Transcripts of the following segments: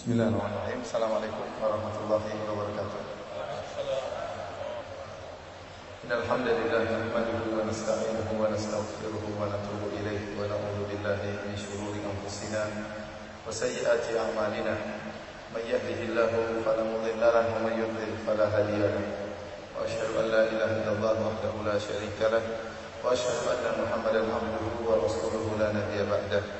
Bismillahirrahmanirrahim. Assalamualaikum warahmatullahi wabarakatuh. Innal hamdalillah nahmaduhu wa nasta'inuhu wa nastaghfiruhu wa natubu ilayhi wa na'udzu billahi min shururi anfusina wa sayyiati a'malina. May yahdihillahu fala mudilla lahu wa may yudlil fala hadiya lahu. Wa asyhadu an la ilaha illallah wahdahu la syarika lahu wa asyhadu anna Muhammadan abduhu wa rasuluhu la nabiyya ba'dahu.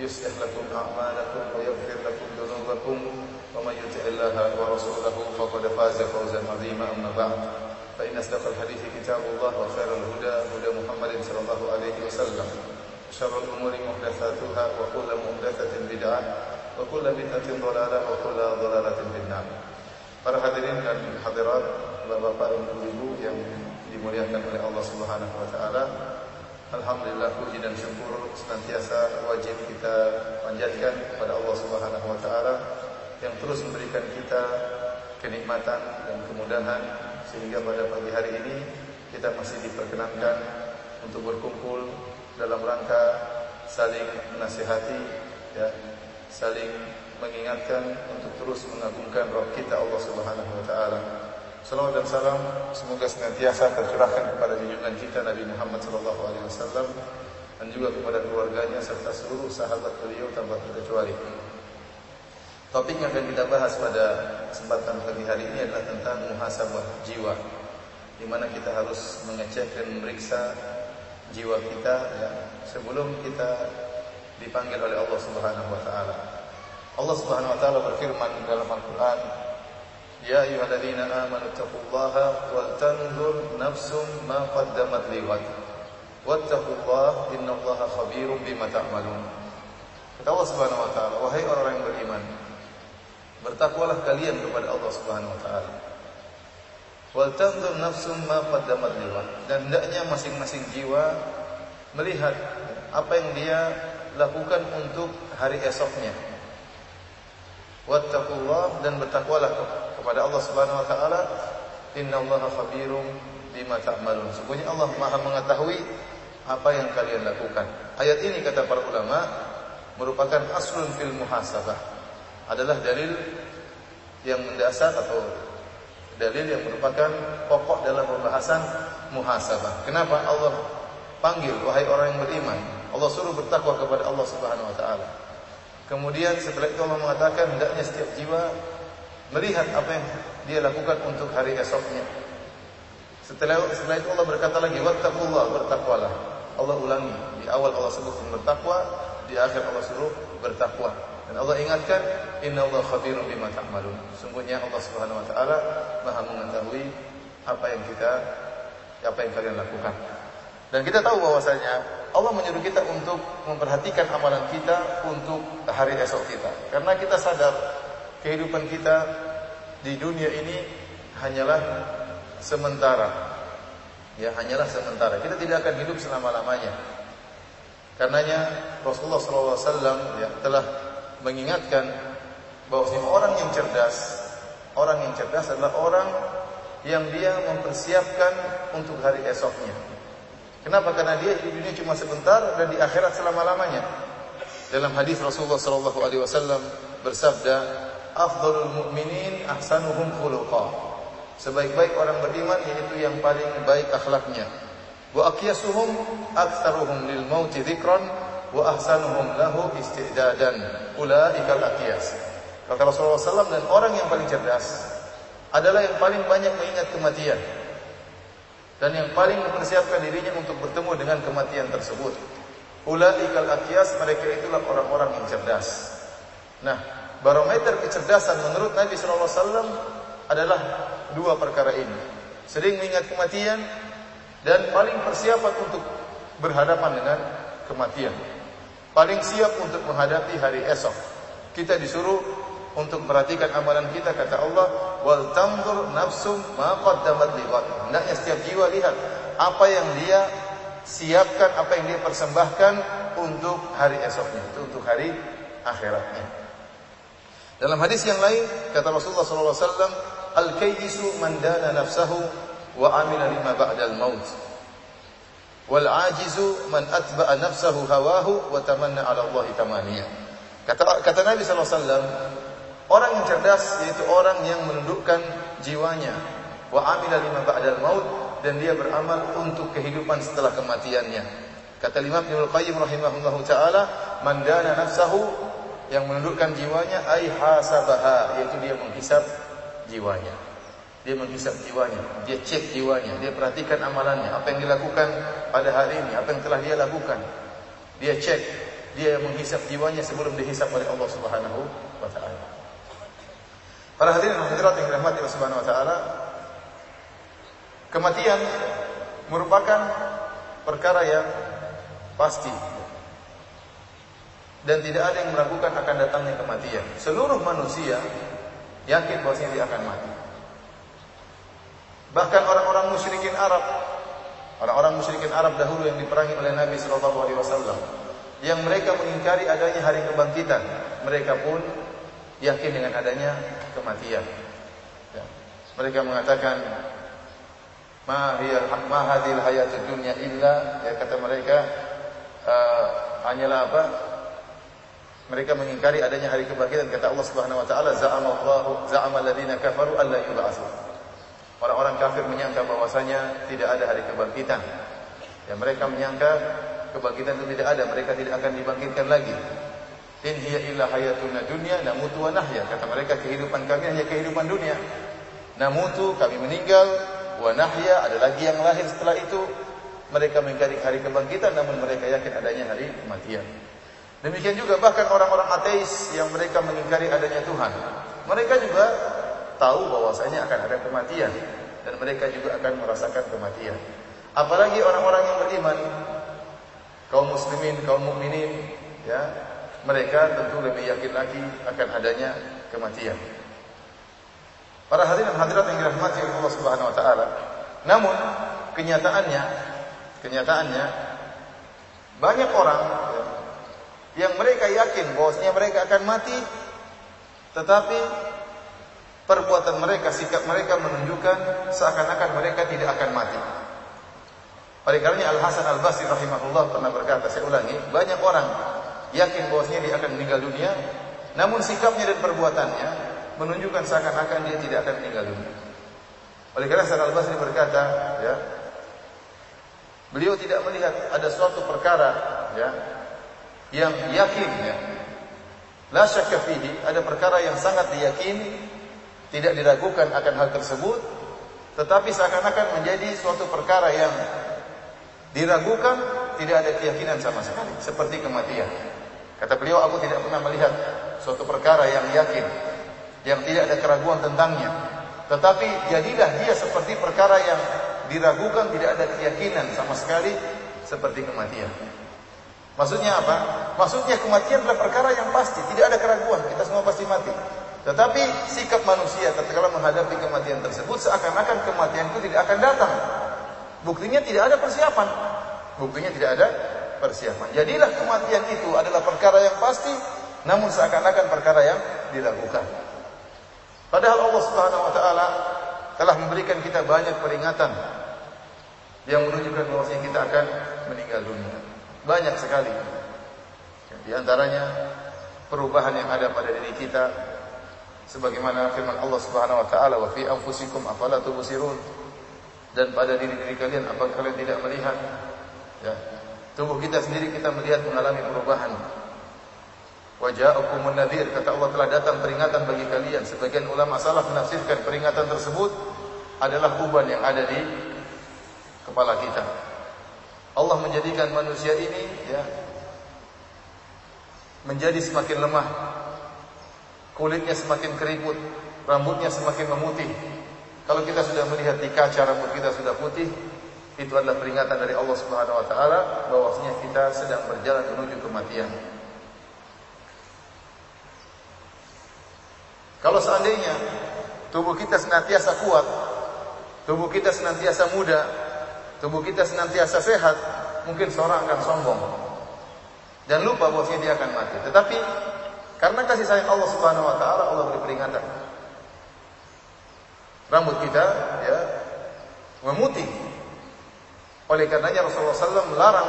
يصلح لكم أعمالكم ويغفر لكم ذنوبكم. ومن يطع الله ورسوله فقد فاز فوزا عظيما. أما بعد فإن أصدق الحديث كتاب الله وخير الهدى هدى محمد صلى الله عليه وسلم. شر الأمور محدثاتها وكل محدثة بدعة وكل بدعة ضلالة وكل ضلالة في النار. Para hadirin dan hadirat, Bapak-bapak dan Ibu yang dimuliakan oleh Allah Subhanahu wa taala. Alhamdulillah puji dan syukur senantiasa wajib kita panjatkan kepada Allah Subhanahu wa taala yang terus memberikan kita kenikmatan dan kemudahan sehingga pada pagi hari ini kita masih diperkenankan untuk berkumpul dalam rangka saling menasihati ya saling mengingatkan untuk terus mengagungkan Rabb kita Allah Subhanahu wa taala. Salawat dan salam semoga senantiasa tercurahkan kepada junjungan kita Nabi Muhammad sallallahu alaihi wasallam dan juga kepada keluarganya serta seluruh sahabat beliau tanpa terkecuali. Topik yang akan kita bahas pada kesempatan pagi hari ini adalah tentang muhasabah jiwa di mana kita harus mengecek dan memeriksa jiwa kita ya, sebelum kita dipanggil oleh Allah Subhanahu wa taala. Allah Subhanahu wa taala berfirman dalam Al-Qur'an, "Ya ayyuhalladzina amanu taqullaha wa tanzur nafsum ma qaddamat liwat. Wattaqullaha innallaha khabirum bima ta'malun." Kata Allah Subhanahu wa taala, "Wahai orang-orang yang beriman, Bertakwalah kalian kepada Allah Subhanahu wa taala. Wal tanzur nafsum ma qaddamat liwat. Dan hendaknya masing-masing jiwa melihat apa yang dia lakukan untuk hari esoknya. Wattaqullah dan bertakwalah kepada Allah Subhanahu wa taala. Innallaha khabirum bima ta'malun. Sungguhnya Allah Maha mengetahui apa yang kalian lakukan. Ayat ini kata para ulama merupakan aslun fil muhasabah adalah dalil yang mendasar atau dalil yang merupakan pokok dalam pembahasan muhasabah. Kenapa Allah panggil wahai orang yang beriman? Allah suruh bertakwa kepada Allah Subhanahu wa taala. Kemudian setelah itu Allah mengatakan hendaknya setiap jiwa melihat apa yang dia lakukan untuk hari esoknya. Setelah setelah itu Allah berkata lagi wattaqullah bertakwalah. Allah ulangi di awal Allah sebut bertakwa, di akhir Allah suruh bertakwa. Dan Allah ingatkan, Inna Allah khabirun bima ta'malun. Sungguhnya Allah Subhanahu wa taala Maha mengetahui apa yang kita apa yang kalian lakukan. Dan kita tahu bahwasanya Allah menyuruh kita untuk memperhatikan amalan kita untuk hari esok kita. Karena kita sadar kehidupan kita di dunia ini hanyalah sementara. Ya, hanyalah sementara. Kita tidak akan hidup selama-lamanya. Karenanya Rasulullah SAW ya, telah mengingatkan bahwa orang yang cerdas, orang yang cerdas adalah orang yang dia mempersiapkan untuk hari esoknya. Kenapa? Karena dia di dunia cuma sebentar dan di akhirat selama-lamanya. Dalam hadis Rasulullah sallallahu alaihi wasallam bersabda, "Afdhalul mu'minin ahsanuhum khuluqa." Sebaik-baik orang beriman yaitu yang paling baik akhlaknya. Wa aqyasuhum aktsaruhum lil mauti dzikran wa ahsanuhum lahu istidadan ulaikal aqyas kata Rasulullah SAW dan orang yang paling cerdas adalah yang paling banyak mengingat kematian dan yang paling mempersiapkan dirinya untuk bertemu dengan kematian tersebut. Ulaikal aqyas mereka itulah orang-orang yang cerdas. Nah barometer kecerdasan menurut Nabi SAW adalah dua perkara ini. Sering mengingat kematian dan paling persiapan untuk berhadapan dengan kematian. Paling siap untuk menghadapi hari esok. Kita disuruh untuk perhatikan amalan kita kata Allah, wal tanzur nafsum ma qaddamat liqad. Hendaknya setiap jiwa lihat apa yang dia siapkan, apa yang dia persembahkan untuk hari esoknya, itu untuk hari akhiratnya. Dalam hadis yang lain kata Rasulullah sallallahu alaihi wasallam, "Al-kayyisu man dana nafsahu wa amila lima ba'dal maut." Wal ajizu man atba'a nafsahu hawahu wa tamanna 'ala Allah tamaniya. Kata kata Nabi sallallahu alaihi wasallam, orang yang cerdas yaitu orang yang menundukkan jiwanya wa amila lima ba'dal maut dan dia beramal untuk kehidupan setelah kematiannya. Kata Imam Ibnu Qayyim rahimahullahu taala, man dana nafsahu yang menundukkan jiwanya ai hasabaha yaitu dia menghisap jiwanya. Dia menghisap jiwanya, dia cek jiwanya, dia perhatikan amalannya, apa yang dilakukan pada hari ini, apa yang telah dia lakukan. Dia cek, dia menghisap jiwanya sebelum dihisap oleh Allah Subhanahu wa taala. Para hadirin hadirat yang dirahmati Allah Subhanahu wa taala, kematian merupakan perkara yang pasti dan tidak ada yang meragukan akan datangnya kematian. Seluruh manusia yakin bahwasanya dia akan mati. Bahkan orang-orang musyrikin Arab, orang-orang musyrikin Arab dahulu yang diperangi oleh Nabi Shallallahu Alaihi Wasallam, yang mereka mengingkari adanya hari kebangkitan, mereka pun yakin dengan adanya kematian. Ya. Mereka mengatakan, ma ma hadil hayatud dunya illa ya kata mereka uh, hanyalah apa mereka mengingkari adanya hari kebangkitan kata Allah Subhanahu wa taala za'ama Allahu za'ama alladziina kafaru alla yub'atsu Orang-orang kafir menyangka bahwasanya tidak ada hari kebangkitan. Ya mereka menyangka kebangkitan itu tidak ada, mereka tidak akan dibangkitkan lagi. In hiya illa hayatuna dunya namutu wa nahya. Kata mereka kehidupan kami hanya kehidupan dunia. Namutu kami meninggal wa nahya ada lagi yang lahir setelah itu. Mereka mengingkari hari kebangkitan namun mereka yakin adanya hari kematian. Demikian juga bahkan orang-orang ateis yang mereka mengingkari adanya Tuhan. Mereka juga tahu bahwasanya akan ada kematian dan mereka juga akan merasakan kematian. Apalagi orang-orang yang beriman, kaum muslimin, kaum mukminin, ya, mereka tentu lebih yakin lagi akan adanya kematian. Para hadirin hadirat yang dirahmati Allah Subhanahu wa taala. Namun kenyataannya kenyataannya banyak orang ya, yang mereka yakin bahwasanya mereka akan mati tetapi perbuatan mereka, sikap mereka menunjukkan seakan-akan mereka tidak akan mati. Oleh karenanya Al Hasan Al Basri rahimahullah pernah berkata, saya ulangi, banyak orang yakin bahwasanya dia akan meninggal dunia, namun sikapnya dan perbuatannya menunjukkan seakan-akan dia tidak akan meninggal dunia. Oleh karena Hasan Al Basri berkata, ya, beliau tidak melihat ada suatu perkara, ya, yang yakin, ya, la ada perkara yang sangat diyakini tidak diragukan akan hal tersebut, tetapi seakan-akan menjadi suatu perkara yang diragukan, tidak ada keyakinan sama sekali, seperti kematian. Kata beliau, aku tidak pernah melihat suatu perkara yang yakin, yang tidak ada keraguan tentangnya. Tetapi jadilah dia seperti perkara yang diragukan, tidak ada keyakinan sama sekali, seperti kematian. Maksudnya apa? Maksudnya kematian adalah perkara yang pasti, tidak ada keraguan, kita semua pasti mati. Tetapi sikap manusia ketika menghadapi kematian tersebut seakan-akan kematian itu tidak akan datang. Buktinya tidak ada persiapan. Buktinya tidak ada persiapan. Jadilah kematian itu adalah perkara yang pasti, namun seakan-akan perkara yang dilakukan. Padahal Allah Subhanahu wa taala telah memberikan kita banyak peringatan yang menunjukkan bahwa kita akan meninggal dunia. Banyak sekali. Di antaranya perubahan yang ada pada diri kita sebagaimana firman Allah Subhanahu wa taala wa fi anfusikum afala tubsirun dan pada diri-diri kalian apa kalian tidak melihat ya tubuh kita sendiri kita melihat mengalami perubahan. Wa ja'akumun nadhir kata Allah telah datang peringatan bagi kalian. Sebagian ulama salah menafsirkan peringatan tersebut adalah uban yang ada di kepala kita. Allah menjadikan manusia ini ya menjadi semakin lemah. Kulitnya semakin keriput, rambutnya semakin memutih. Kalau kita sudah melihat di kaca rambut kita sudah putih, itu adalah peringatan dari Allah Subhanahu wa taala bahwasanya kita sedang berjalan menuju kematian. Kalau seandainya tubuh kita senantiasa kuat, tubuh kita senantiasa muda, tubuh kita senantiasa sehat, mungkin seorang akan sombong dan lupa bahwasanya dia akan mati. Tetapi karena kasih sayang Allah Subhanahu wa taala Allah beri peringatan. Rambut kita ya memutih. Oleh karenanya Rasulullah SAW melarang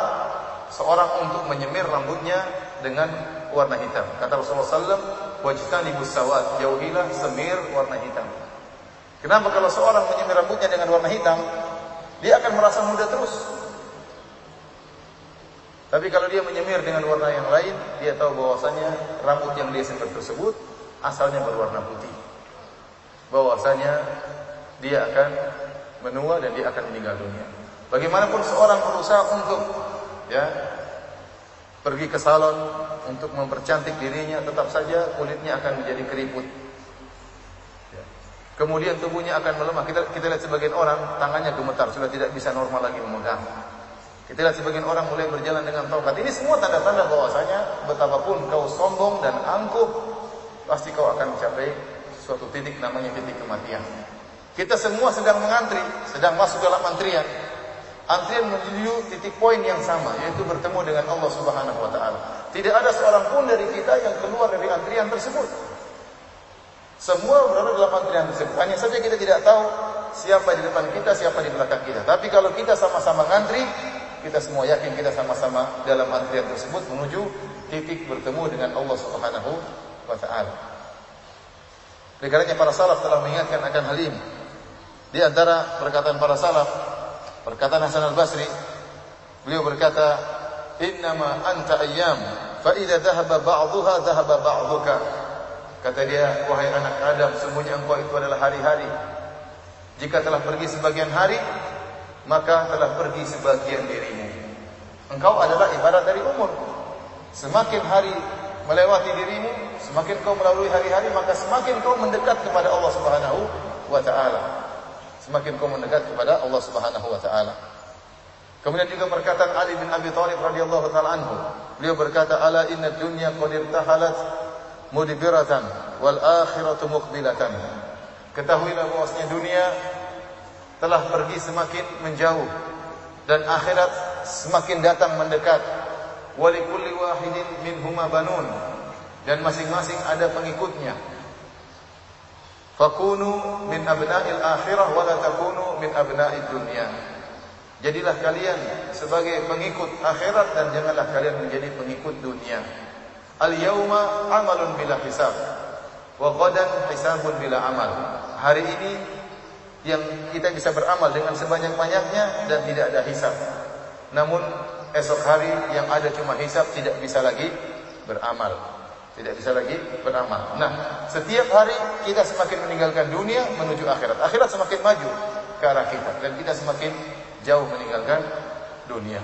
seorang untuk menyemir rambutnya dengan warna hitam. Kata Rasulullah SAW, wajtani busawat, jauhilah semir warna hitam. Kenapa kalau seorang menyemir rambutnya dengan warna hitam, dia akan merasa muda terus. Tapi kalau dia menyemir dengan warna yang lain, dia tahu bahwasanya rambut yang dia semir tersebut asalnya berwarna putih. Bahwasanya dia akan menua dan dia akan meninggal dunia. Bagaimanapun seorang berusaha untuk ya pergi ke salon untuk mempercantik dirinya, tetap saja kulitnya akan menjadi keriput. Ya. Kemudian tubuhnya akan melemah. Kita kita lihat sebagian orang tangannya gemetar, sudah tidak bisa normal lagi memegang. Kita lihat sebagian orang mulai berjalan dengan tongkat. Ini semua tanda-tanda bahwasanya betapapun kau sombong dan angkuh, pasti kau akan mencapai suatu titik namanya titik kematian. Kita semua sedang mengantri, sedang masuk dalam antrian. Antrian menuju titik poin yang sama, yaitu bertemu dengan Allah Subhanahu wa taala. Tidak ada seorang pun dari kita yang keluar dari antrian tersebut. Semua berada dalam antrian tersebut. Hanya saja kita tidak tahu siapa di depan kita, siapa di belakang kita. Tapi kalau kita sama-sama ngantri, kita semua yakin kita sama-sama dalam antrian tersebut menuju titik bertemu dengan Allah Subhanahu wa taala. Oleh karenanya para salaf telah mengingatkan akan hal ini. Di antara perkataan para salaf, perkataan Hasan al-Basri, beliau berkata, "Innama anta ayyam, fa idza dhahaba ba'dhuha dhahaba ba'dhuka." Kata dia, "Wahai anak Adam, semuanya engkau itu adalah hari-hari. Jika telah pergi sebagian hari, maka telah pergi sebagian dirimu. Engkau adalah ibarat dari umur. Semakin hari melewati dirimu, semakin kau melalui hari-hari, maka semakin kau mendekat kepada Allah Subhanahu wa taala. Semakin kau mendekat kepada Allah Subhanahu wa taala. Kemudian juga perkataan Ali bin Abi Thalib radhiyallahu taala anhu. Beliau berkata, "Ala inna dunya qad irtahalat mudbiratan wal akhiratu muqbilatan." Ketahuilah bahwasanya dunia telah pergi semakin menjauh dan akhirat semakin datang mendekat. Walikulli wahidin minhuma banun dan masing-masing ada pengikutnya. Fakunu min abna'il akhirah wa la takunu min abna'id dunya. Jadilah kalian sebagai pengikut akhirat dan janganlah kalian menjadi pengikut dunia. Al yauma amalun bila hisab wa ghadan hisabun bila amal. Hari ini yang kita bisa beramal dengan sebanyak-banyaknya dan tidak ada hisab. Namun esok hari yang ada cuma hisab tidak bisa lagi beramal. Tidak bisa lagi beramal. Nah, setiap hari kita semakin meninggalkan dunia menuju akhirat. Akhirat semakin maju ke arah kita dan kita semakin jauh meninggalkan dunia.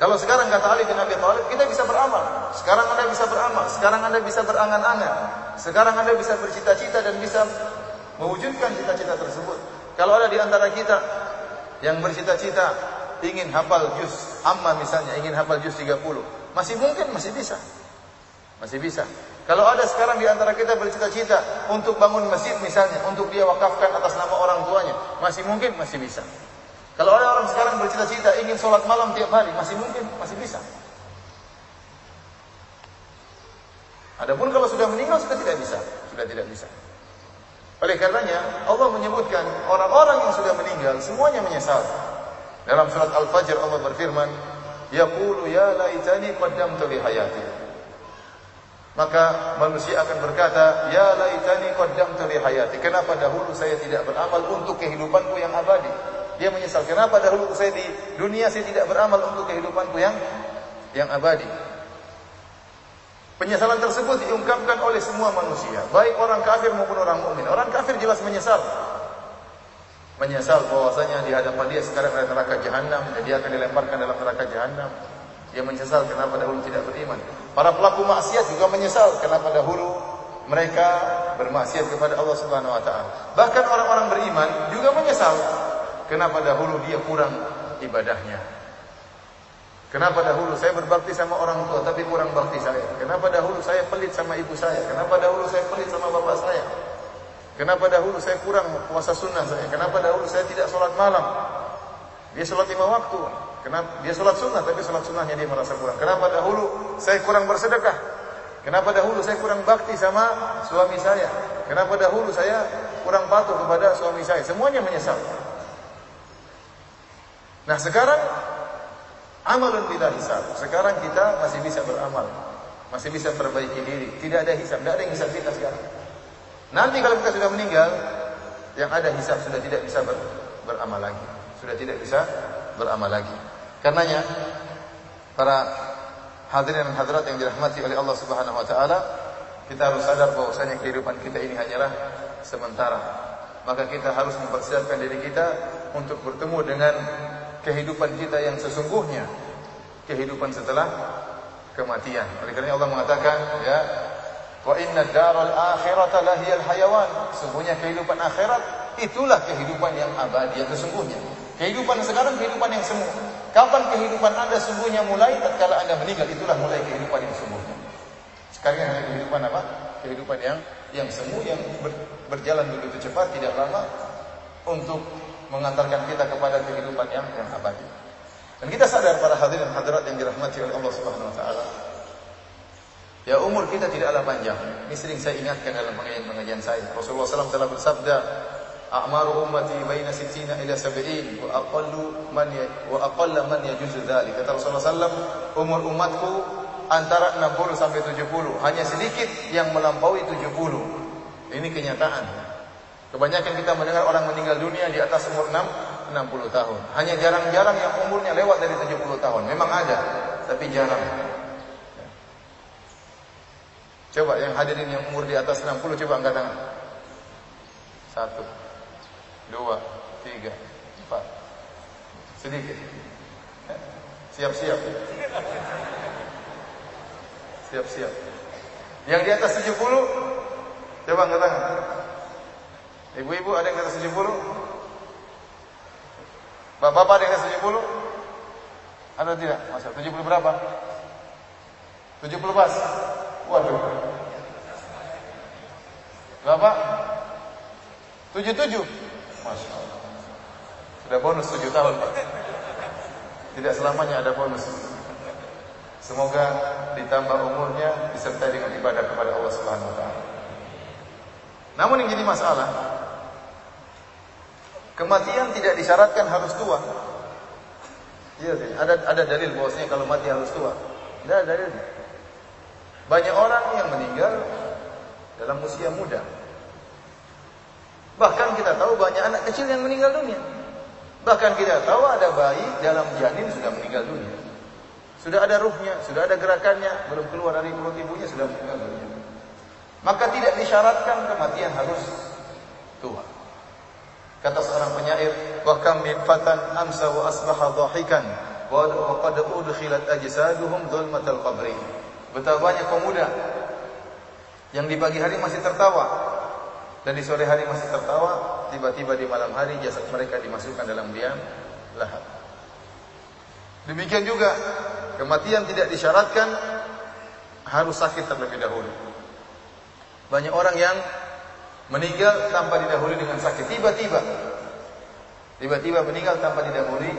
Kalau sekarang kata Ali bin Abi Thalib, kita bisa beramal. Sekarang Anda bisa beramal. Sekarang Anda bisa berangan-angan. Sekarang Anda bisa bercita-cita dan bisa mewujudkan cita-cita tersebut. Kalau ada di antara kita yang bercita-cita ingin hafal juz amma misalnya, ingin hafal juz 30, masih mungkin masih bisa. Masih bisa. Kalau ada sekarang di antara kita bercita-cita untuk bangun masjid misalnya, untuk dia wakafkan atas nama orang tuanya, masih mungkin masih bisa. Kalau ada orang sekarang bercita-cita ingin sholat malam tiap hari, masih mungkin masih bisa. Adapun kalau sudah meninggal sudah tidak bisa, sudah tidak bisa. Oleh karenanya Allah menyebutkan orang-orang yang sudah meninggal semuanya menyesal. Dalam surat Al-Fajr Allah berfirman, "Yaqulu ya laitani qaddamtu li hayati." Maka manusia akan berkata, "Ya laitani qaddamtu li hayati." Kenapa dahulu saya tidak beramal untuk kehidupanku yang abadi? Dia menyesal, kenapa dahulu saya di dunia saya tidak beramal untuk kehidupanku yang yang abadi? Penyesalan tersebut diungkapkan oleh semua manusia, baik orang kafir maupun orang mukmin. Orang kafir jelas menyesal. Menyesal bahwasanya di hadapan dia sekarang ada neraka jahanam dan dia akan dilemparkan dalam neraka jahanam. Dia menyesal kenapa dahulu tidak beriman. Para pelaku maksiat juga menyesal kenapa dahulu mereka bermaksiat kepada Allah Subhanahu wa taala. Bahkan orang-orang beriman juga menyesal kenapa dahulu dia kurang ibadahnya. Kenapa dahulu saya berbakti sama orang tua tapi kurang bakti saya? Kenapa dahulu saya pelit sama ibu saya? Kenapa dahulu saya pelit sama bapak saya? Kenapa dahulu saya kurang puasa sunnah saya? Kenapa dahulu saya tidak sholat malam? Dia sholat lima waktu. Kenapa? Dia sholat sunnah, tapi sholat sunnahnya dia merasa kurang. Kenapa dahulu saya kurang bersedekah? Kenapa dahulu saya kurang bakti sama suami saya? Kenapa dahulu saya kurang patuh kepada suami saya? Semuanya menyesal. Nah sekarang amalun bila hisab. Sekarang kita masih bisa beramal. Masih bisa perbaiki diri. Tidak ada hisab. Tidak ada yang hisab kita sekarang. Nanti kalau kita sudah meninggal, yang ada hisab sudah tidak bisa ber, beramal lagi. Sudah tidak bisa beramal lagi. Karenanya para hadirin dan hadirat yang dirahmati oleh Allah Subhanahu wa taala, kita harus sadar bahwasanya kehidupan kita ini hanyalah sementara. Maka kita harus mempersiapkan diri kita untuk bertemu dengan kehidupan kita yang sesungguhnya, kehidupan setelah kematian. Oleh karena Allah mengatakan, ya, Wa inna daral akhirata lahiyal hayawan. Sesungguhnya kehidupan akhirat itulah kehidupan yang abadi yang sesungguhnya. Kehidupan sekarang kehidupan yang semu. Kapan kehidupan Anda sungguhnya mulai? Tatkala Anda meninggal itulah mulai kehidupan yang sungguhnya. Sekarang hanya kehidupan apa? Kehidupan yang yang semu yang ber, berjalan begitu cepat tidak lama untuk mengantarkan kita kepada kehidupan yang yang abadi. Dan kita sadar para hadirin hadirat yang dirahmati oleh Allah Subhanahu wa taala Ya umur kita tidaklah panjang. Ini sering saya ingatkan dalam pengajian-pengajian saya. Rasulullah SAW telah bersabda, "A'maru ummati baina sittina ila sab'in wa aqallu man ya, wa aqalla man yajuzu dzalik." Kata Rasulullah SAW, umur umatku antara 60 sampai 70. Hanya sedikit yang melampaui 70. Ini kenyataan. Kebanyakan kita mendengar orang meninggal dunia di atas umur 6 60 tahun. Hanya jarang-jarang yang umurnya lewat dari 70 tahun. Memang ada, tapi jarang. Coba yang hadirin yang umur di atas 60 coba angkat tangan. Satu, dua, tiga, empat. Sedikit. Siap-siap. Siap-siap. Yang di atas 70 coba angkat tangan. Ibu-ibu ada yang di atas 70? Bapak-bapak ada yang di atas 70? Ada tidak? Masa 70 berapa? 70 pas. Waduh. Berapa? 77. Masya Allah. Sudah bonus 7 tahun Pak. Tidak selamanya ada bonus. Semoga ditambah umurnya disertai dengan ibadah kepada Allah Subhanahu wa taala. Namun yang jadi masalah kematian tidak disyaratkan harus tua. Iya, ada ada dalil bahwasanya kalau mati harus tua. Tidak ada dalilnya. Banyak orang yang meninggal dalam usia muda. Bahkan kita tahu banyak anak kecil yang meninggal dunia. Bahkan kita tahu ada bayi dalam janin sudah meninggal dunia. Sudah ada ruhnya, sudah ada gerakannya, belum keluar dari mulut ibunya sudah meninggal dunia. Maka tidak disyaratkan kematian harus tua. Kata seorang penyair, "Wa kam min fatan amsa wa asbaha dhahikan wa qad udkhilat ajsaduhum dhulmatal qabri." Betapa banyak pemuda yang di pagi hari masih tertawa dan di sore hari masih tertawa, tiba-tiba di malam hari jasad mereka dimasukkan dalam liang lahat. Demikian juga kematian tidak disyaratkan harus sakit terlebih dahulu. Banyak orang yang meninggal tanpa didahului dengan sakit. Tiba-tiba tiba-tiba meninggal tanpa didahului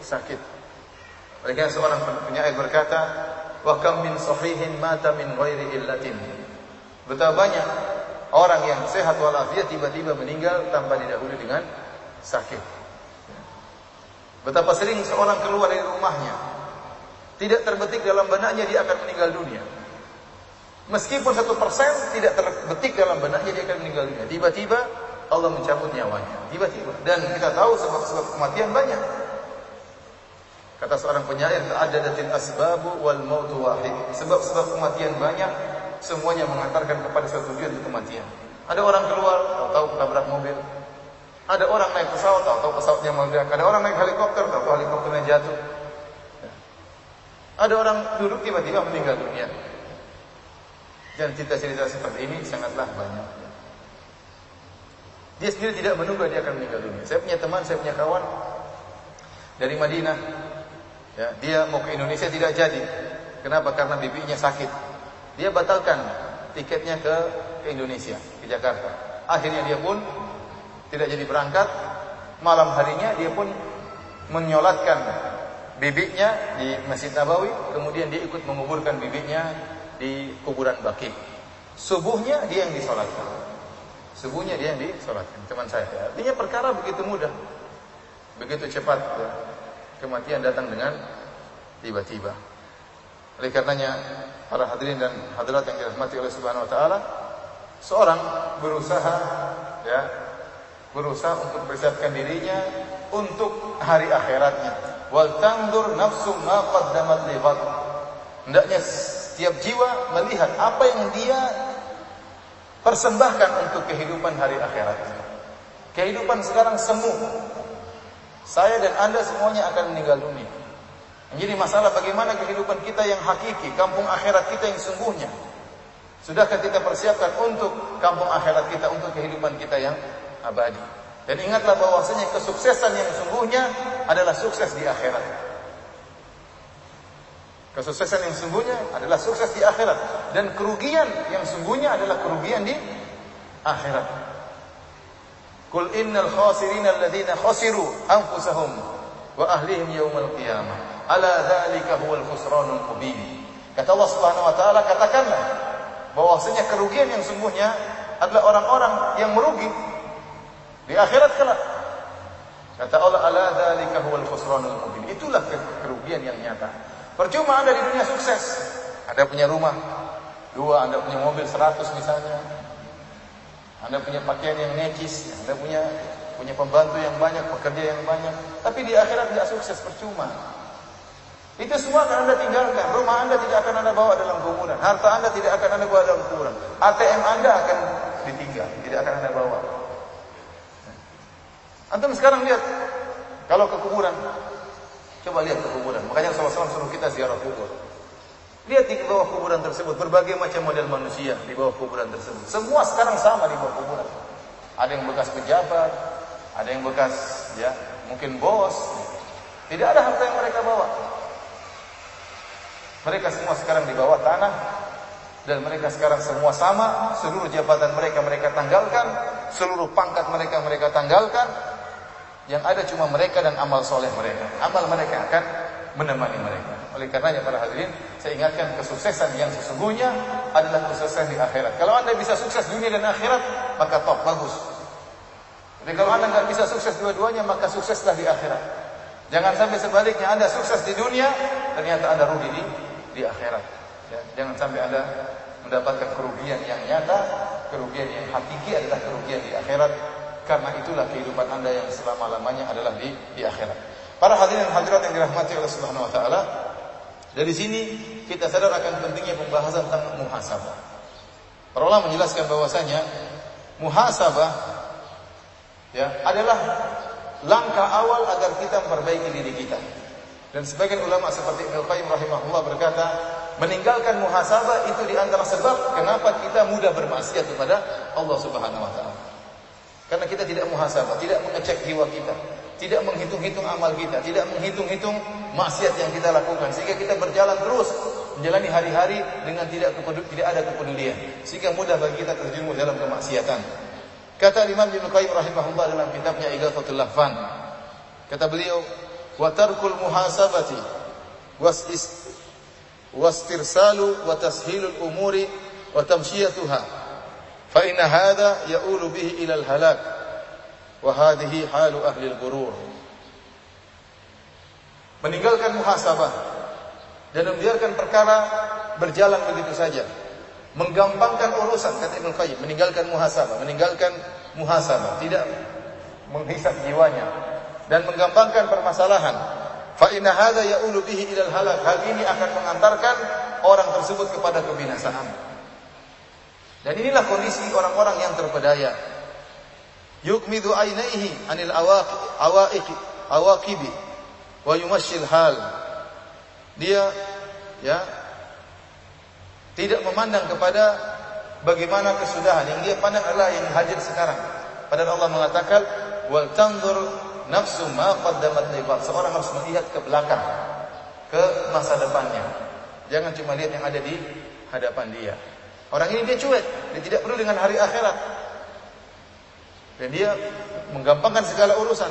sakit. Mereka seorang penyair berkata, Wa kam min sahihin mata min ghairi illatin. Betapa banyak orang yang sehat walafiat tiba-tiba meninggal tanpa didahului dengan sakit. Betapa sering seorang keluar dari rumahnya tidak terbetik dalam benaknya dia akan meninggal dunia. Meskipun satu persen tidak terbetik dalam benaknya dia akan meninggal dunia. Tiba-tiba Allah mencabut nyawanya. Tiba-tiba. Dan kita tahu sebab-sebab kematian banyak. Kata seorang penyair, "Ta'addadatil asbabu wal mautu wahid." Sebab-sebab kematian banyak, semuanya mengantarkan kepada satu tujuan itu kematian. Ada orang keluar, tahu-tahu ketabrak mobil. Ada orang naik pesawat, tahu-tahu pesawatnya meledak. Ada orang naik helikopter, tahu-tahu helikopternya jatuh. Ada orang duduk tiba-tiba meninggal dunia. Dan cerita-cerita seperti ini sangatlah banyak. Dia sendiri tidak menunggu dia akan meninggal dunia. Saya punya teman, saya punya kawan dari Madinah Ya, dia mau ke Indonesia tidak jadi. Kenapa? Karena bibinya sakit. Dia batalkan tiketnya ke, ke Indonesia, ke Jakarta. Akhirnya dia pun tidak jadi berangkat. Malam harinya dia pun menyolatkan bibiknya di Masjid Nabawi, kemudian dia ikut menguburkan bibiknya di kuburan Baki. Subuhnya dia yang disolatkan. Subuhnya dia yang disolatkan, teman saya. Artinya perkara begitu mudah. Begitu cepat ya. kematian datang dengan tiba-tiba. Oleh karenanya para hadirin dan hadirat yang dirahmati oleh Subhanahu wa taala, seorang berusaha ya, berusaha untuk mempersiapkan dirinya untuk hari akhiratnya wal tandur nafsu ma qaddamat li Hendaknya setiap jiwa melihat apa yang dia persembahkan untuk kehidupan hari akhirat. Kehidupan sekarang semu. Saya dan Anda semuanya akan meninggal dunia. Jadi masalah bagaimana kehidupan kita yang hakiki, kampung akhirat kita yang sungguhnya. Sudahkah kita persiapkan untuk kampung akhirat kita, untuk kehidupan kita yang abadi. Dan ingatlah bahwasanya kesuksesan yang sungguhnya adalah sukses di akhirat. Kesuksesan yang sungguhnya adalah sukses di akhirat dan kerugian yang sungguhnya adalah kerugian di akhirat. Qul innal khasirina alladziina khasiru anfusahum wa ahlihim yaumal qiyamah. Ala dzalika huwal khusranul mubin. Kata Allah Subhanahu wa taala katakanlah bahwasanya kerugian yang sungguhnya adalah orang-orang yang merugi di akhirat kelak. Kata Allah, "Ala dzalika huwal khusranul mubin." Itulah kerugian yang nyata. Percuma Anda di dunia sukses. Anda punya rumah dua, Anda punya mobil 100 misalnya. Anda punya pakaian yang necis, Anda punya punya pembantu yang banyak, pekerja yang banyak, tapi di akhirat tidak sukses percuma. Itu semua akan Anda tinggalkan. Rumah Anda tidak akan Anda bawa dalam kuburan. Harta Anda tidak akan Anda bawa dalam kuburan. ATM Anda akan ditinggal, tidak akan Anda bawa. Antum sekarang lihat kalau ke kuburan, coba lihat ke kuburan. Makanya Rasulullah SAW suruh kita ziarah kubur. Lihat di bawah kuburan tersebut berbagai macam model manusia di bawah kuburan tersebut. Semua sekarang sama di bawah kuburan. Ada yang bekas pejabat, ada yang bekas ya mungkin bos. Tidak ada harta yang mereka bawa. Mereka semua sekarang di bawah tanah dan mereka sekarang semua sama, seluruh jabatan mereka mereka tanggalkan, seluruh pangkat mereka mereka tanggalkan, yang ada cuma mereka dan amal soleh mereka. Amal mereka akan menemani mereka. Oleh karenanya para hadirin, saya ingatkan kesuksesan yang sesungguhnya adalah kesuksesan di akhirat. Kalau anda bisa sukses dunia dan akhirat, maka top, bagus. Tapi kalau anda nggak bisa sukses dua-duanya, maka sukseslah di akhirat. Jangan sampai sebaliknya anda sukses di dunia, ternyata anda rugi di, di akhirat. Ya, jangan sampai anda mendapatkan kerugian yang nyata, kerugian yang hakiki adalah kerugian di akhirat karena itulah kehidupan Anda yang selama-lamanya adalah di di akhirat. Para hadirin hadirat yang dirahmati oleh Subhanahu wa taala, dari sini kita sadar akan pentingnya pembahasan tentang muhasabah. Ulama menjelaskan bahwasanya muhasabah ya adalah langkah awal agar kita memperbaiki diri kita. Dan sebagian ulama seperti Ibnu Qayyim rahimahullah berkata, meninggalkan muhasabah itu di antara sebab kenapa kita mudah bermaksiat kepada Allah Subhanahu wa taala. Karena kita tidak muhasabah, tidak mengecek jiwa kita, tidak menghitung-hitung amal kita, tidak menghitung-hitung maksiat yang kita lakukan sehingga kita berjalan terus menjalani hari-hari dengan tidak tidak ada kepedulian sehingga mudah bagi kita terjerumus dalam kemaksiatan. Kata Imam Ibnu Qayyim rahimahullah dalam kitabnya Ighathatul Lahfan. Kata beliau, "Wa tarkul muhasabati was wastirsalu wa tashilul umuri wa tamshiyatuha. Fa inna hadha ya'ulu bihi ila al-halak wa hadhihi halu ahli al-ghurur. Meninggalkan muhasabah dan membiarkan perkara berjalan begitu saja menggampangkan urusan kata Ibnu Qayyim meninggalkan muhasabah meninggalkan muhasabah tidak menghisap jiwanya dan menggampangkan permasalahan fa inna hadza ya'ulu bihi ila al-halak hal ini akan mengantarkan orang tersebut kepada kebinasaan dan inilah kondisi orang-orang yang terpedaya. Yukmidu ainaihi anil awaiq awaqibi wa yumashil hal. Dia ya tidak memandang kepada bagaimana kesudahan yang dia pandang adalah yang hadir sekarang. Padahal Allah mengatakan wal tanzur nafsu ma qaddamat libat. Seorang harus melihat ke belakang, ke masa depannya. Jangan cuma lihat yang ada di hadapan dia. Orang ini dia cuek, dia tidak perlu dengan hari akhirat. Dan dia menggampangkan segala urusan.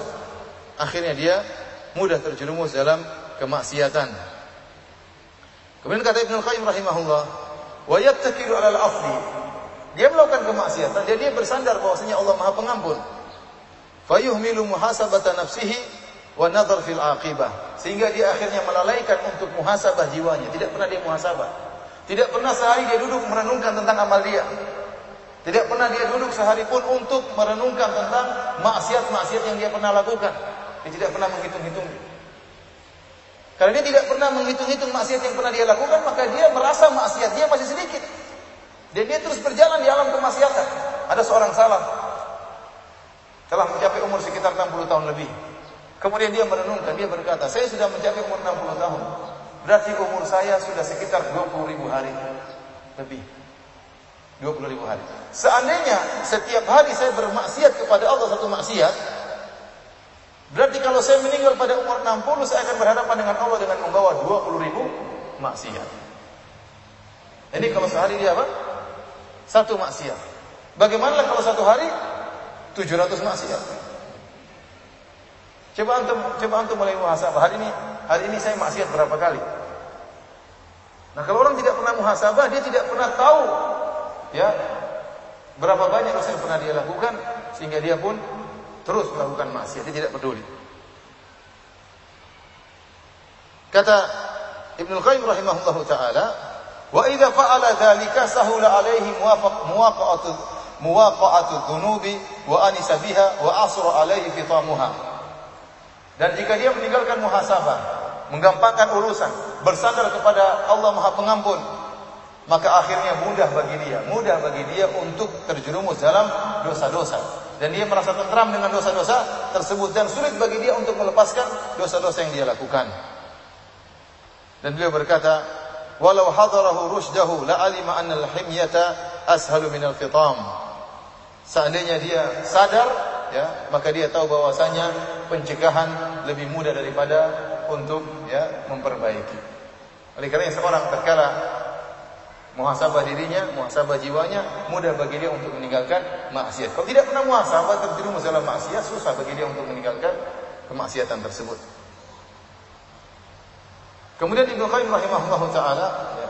Akhirnya dia mudah terjerumus dalam kemaksiatan. Kemudian kata Ibnu Qayyim rahimahullah, "Wa yattakilu 'alal afli." Dia melakukan kemaksiatan, dia dia bersandar bahwasanya Allah Maha Pengampun. Fayuhmilu muhasabata nafsihi wa nadhar fil aqibah. Sehingga dia akhirnya melalaikan untuk muhasabah jiwanya, tidak pernah dia muhasabah. Tidak pernah sehari dia duduk merenungkan tentang amal dia. Tidak pernah dia duduk sehari pun untuk merenungkan tentang maksiat-maksiat yang dia pernah lakukan. Dia tidak pernah menghitung-hitung. Karena dia tidak pernah menghitung-hitung maksiat yang pernah dia lakukan, maka dia merasa maksiat dia masih sedikit. Dan dia terus berjalan di alam kemaksiatan. Ada seorang salah telah mencapai umur sekitar 60 tahun lebih. Kemudian dia merenungkan, dia berkata, saya sudah mencapai umur 60 tahun. Berarti umur saya sudah sekitar 20 ribu hari lebih. 20 ribu hari. Seandainya setiap hari saya bermaksiat kepada Allah satu maksiat, berarti kalau saya meninggal pada umur 60, saya akan berhadapan dengan Allah dengan membawa 20 ribu maksiat. Ini kalau sehari dia apa? Satu maksiat. Bagaimana kalau satu hari 700 maksiat? Coba antum coba antum mulai muhasabah. Hari ini hari ini saya maksiat berapa kali? Nah, kalau orang tidak pernah muhasabah, dia tidak pernah tahu ya berapa banyak dosa yang pernah dia lakukan sehingga dia pun terus melakukan maksiat dia tidak peduli kata Ibnu Qayyim rahimahullahu taala wa idza fa'ala dzalika sahula alaihi muwafaq muwaqa'atu dhunubi wa anisa biha wa asra alaihi fitamuha dan jika dia meninggalkan muhasabah menggampangkan urusan bersandar kepada Allah Maha Pengampun maka akhirnya mudah bagi dia, mudah bagi dia untuk terjerumus dalam dosa-dosa. Dan dia merasa tentram dengan dosa-dosa tersebut dan sulit bagi dia untuk melepaskan dosa-dosa yang dia lakukan. Dan beliau berkata, "Walau hadarahu rusydahu la alima anna al-himyata ashalu min al-fitam." Seandainya dia sadar, ya, maka dia tahu bahwasanya pencegahan lebih mudah daripada untuk ya memperbaiki. Oleh karena seorang terkala muhasabah dirinya, muhasabah jiwanya, mudah bagi dia untuk meninggalkan maksiat. Kalau tidak pernah muhasabah terjerumus dalam maksiat, susah bagi dia untuk meninggalkan kemaksiatan tersebut. Kemudian Ibnu Qayyim rahimahullah taala ya,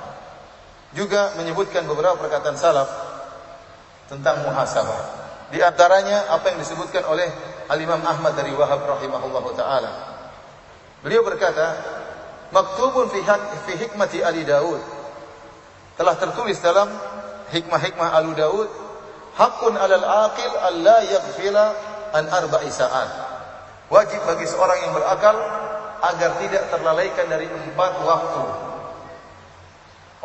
juga menyebutkan beberapa perkataan salaf tentang muhasabah. Di antaranya apa yang disebutkan oleh Al-Imam Ahmad dari Wahab rahimahullah taala. Beliau berkata, "Maktubun fi, fi hikmati Ali Daud telah tertulis dalam hikmah-hikmah Alu Daud hakun alal aqil alla yaghfila an arba'i sa'at wajib bagi seorang yang berakal agar tidak terlalaikan dari empat waktu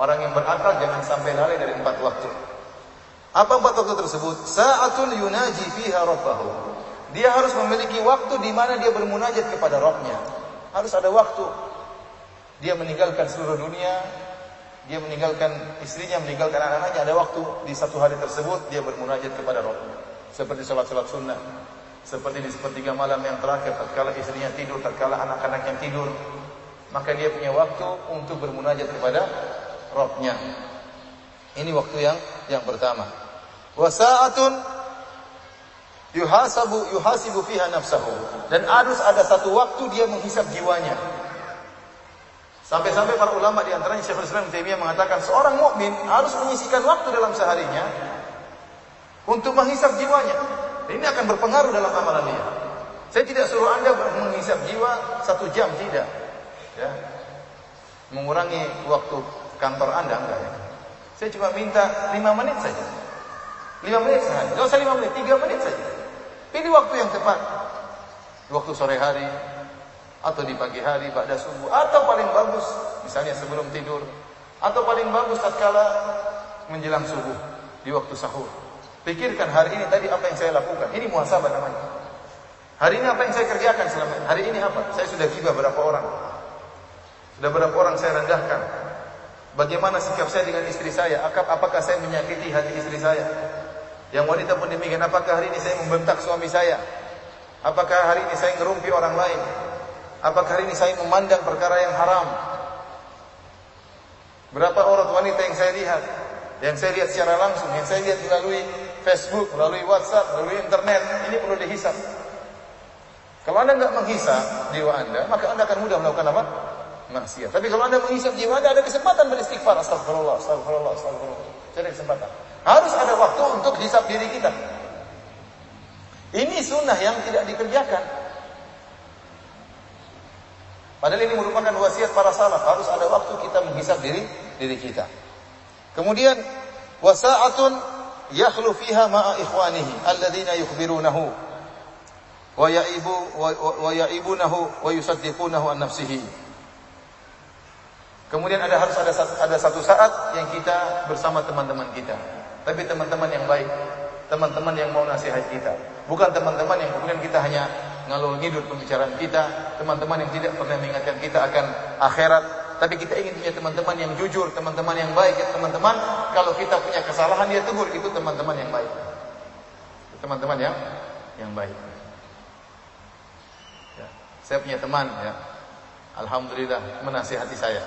orang yang berakal jangan sampai lalai dari empat waktu apa empat waktu tersebut sa'atun yunaji fiha rabbahu dia harus memiliki waktu di mana dia bermunajat kepada Rabbnya harus ada waktu dia meninggalkan seluruh dunia dia meninggalkan istrinya, meninggalkan anak-anaknya, ada waktu di satu hari tersebut dia bermunajat kepada Rabbnya. Seperti sholat-sholat sunnah. Seperti di sepertiga malam yang terakhir, tatkala istrinya tidur, tatkala anak-anak yang tidur. Maka dia punya waktu untuk bermunajat kepada Rabbnya. Ini waktu yang yang pertama. Wasa'atun yuhasabu yuhasibu fiha nafsahu. Dan harus ada satu waktu dia menghisap jiwanya. Sampai-sampai para ulama di antaranya Syekhul Islam Taimiyah mengatakan seorang mukmin harus menyisikan waktu dalam seharinya untuk menghisap jiwanya. Ini akan berpengaruh dalam amalan dia. Saya tidak suruh anda menghisap jiwa satu jam tidak, ya. Mengurangi waktu kantor anda enggak ya. Saya cuma minta lima menit saja. Lima menit saja. Tidak usah lima menit, tiga menit saja. Pilih waktu yang tepat. Waktu sore hari, atau di pagi hari pada subuh atau paling bagus misalnya sebelum tidur atau paling bagus tatkala menjelang subuh di waktu sahur. Pikirkan hari ini tadi apa yang saya lakukan. Ini muhasabah namanya. Hari ini apa yang saya kerjakan selama ini? Hari ini apa? Saya sudah gibah berapa orang? Sudah berapa orang saya rendahkan? Bagaimana sikap saya dengan istri saya? Apakah saya menyakiti hati istri saya? Yang wanita pun demikian. Apakah hari ini saya membentak suami saya? Apakah hari ini saya ngerumpi orang lain? Apakah hari ini saya memandang perkara yang haram? Berapa orang wanita yang saya lihat? Yang saya lihat secara langsung, yang saya lihat melalui Facebook, melalui WhatsApp, melalui internet, ini perlu dihisap. Kalau Anda nggak menghisap jiwa Anda, maka Anda akan mudah melakukan apa? Maksiat. Tapi kalau Anda menghisap jiwa Anda, ada kesempatan beristighfar. Astagfirullah, astagfirullah, astagfirullah. Cari kesempatan. Harus ada waktu untuk hisap diri kita. Ini sunnah yang tidak dikerjakan. Padahal ini merupakan wasiat para salaf. Harus ada waktu kita menghisap diri diri kita. Kemudian wasa'atun yakhlu fiha ma'a ikhwanihi yukhbirunahu wa ya'ibu wa ya'ibunahu wa yusaddiqunahu an nafsihi. Kemudian ada harus ada ada satu saat yang kita bersama teman-teman kita. Tapi teman-teman yang baik, teman-teman yang mau nasihat kita. Bukan teman-teman yang kemudian kita hanya ngalur ngidur pembicaraan kita, teman-teman yang tidak pernah mengingatkan kita akan akhirat, tapi kita ingin punya teman-teman yang jujur, teman-teman yang baik, teman-teman kalau kita punya kesalahan dia tegur, itu teman-teman yang baik. Teman-teman yang yang baik. Saya punya teman ya. Alhamdulillah menasihati saya.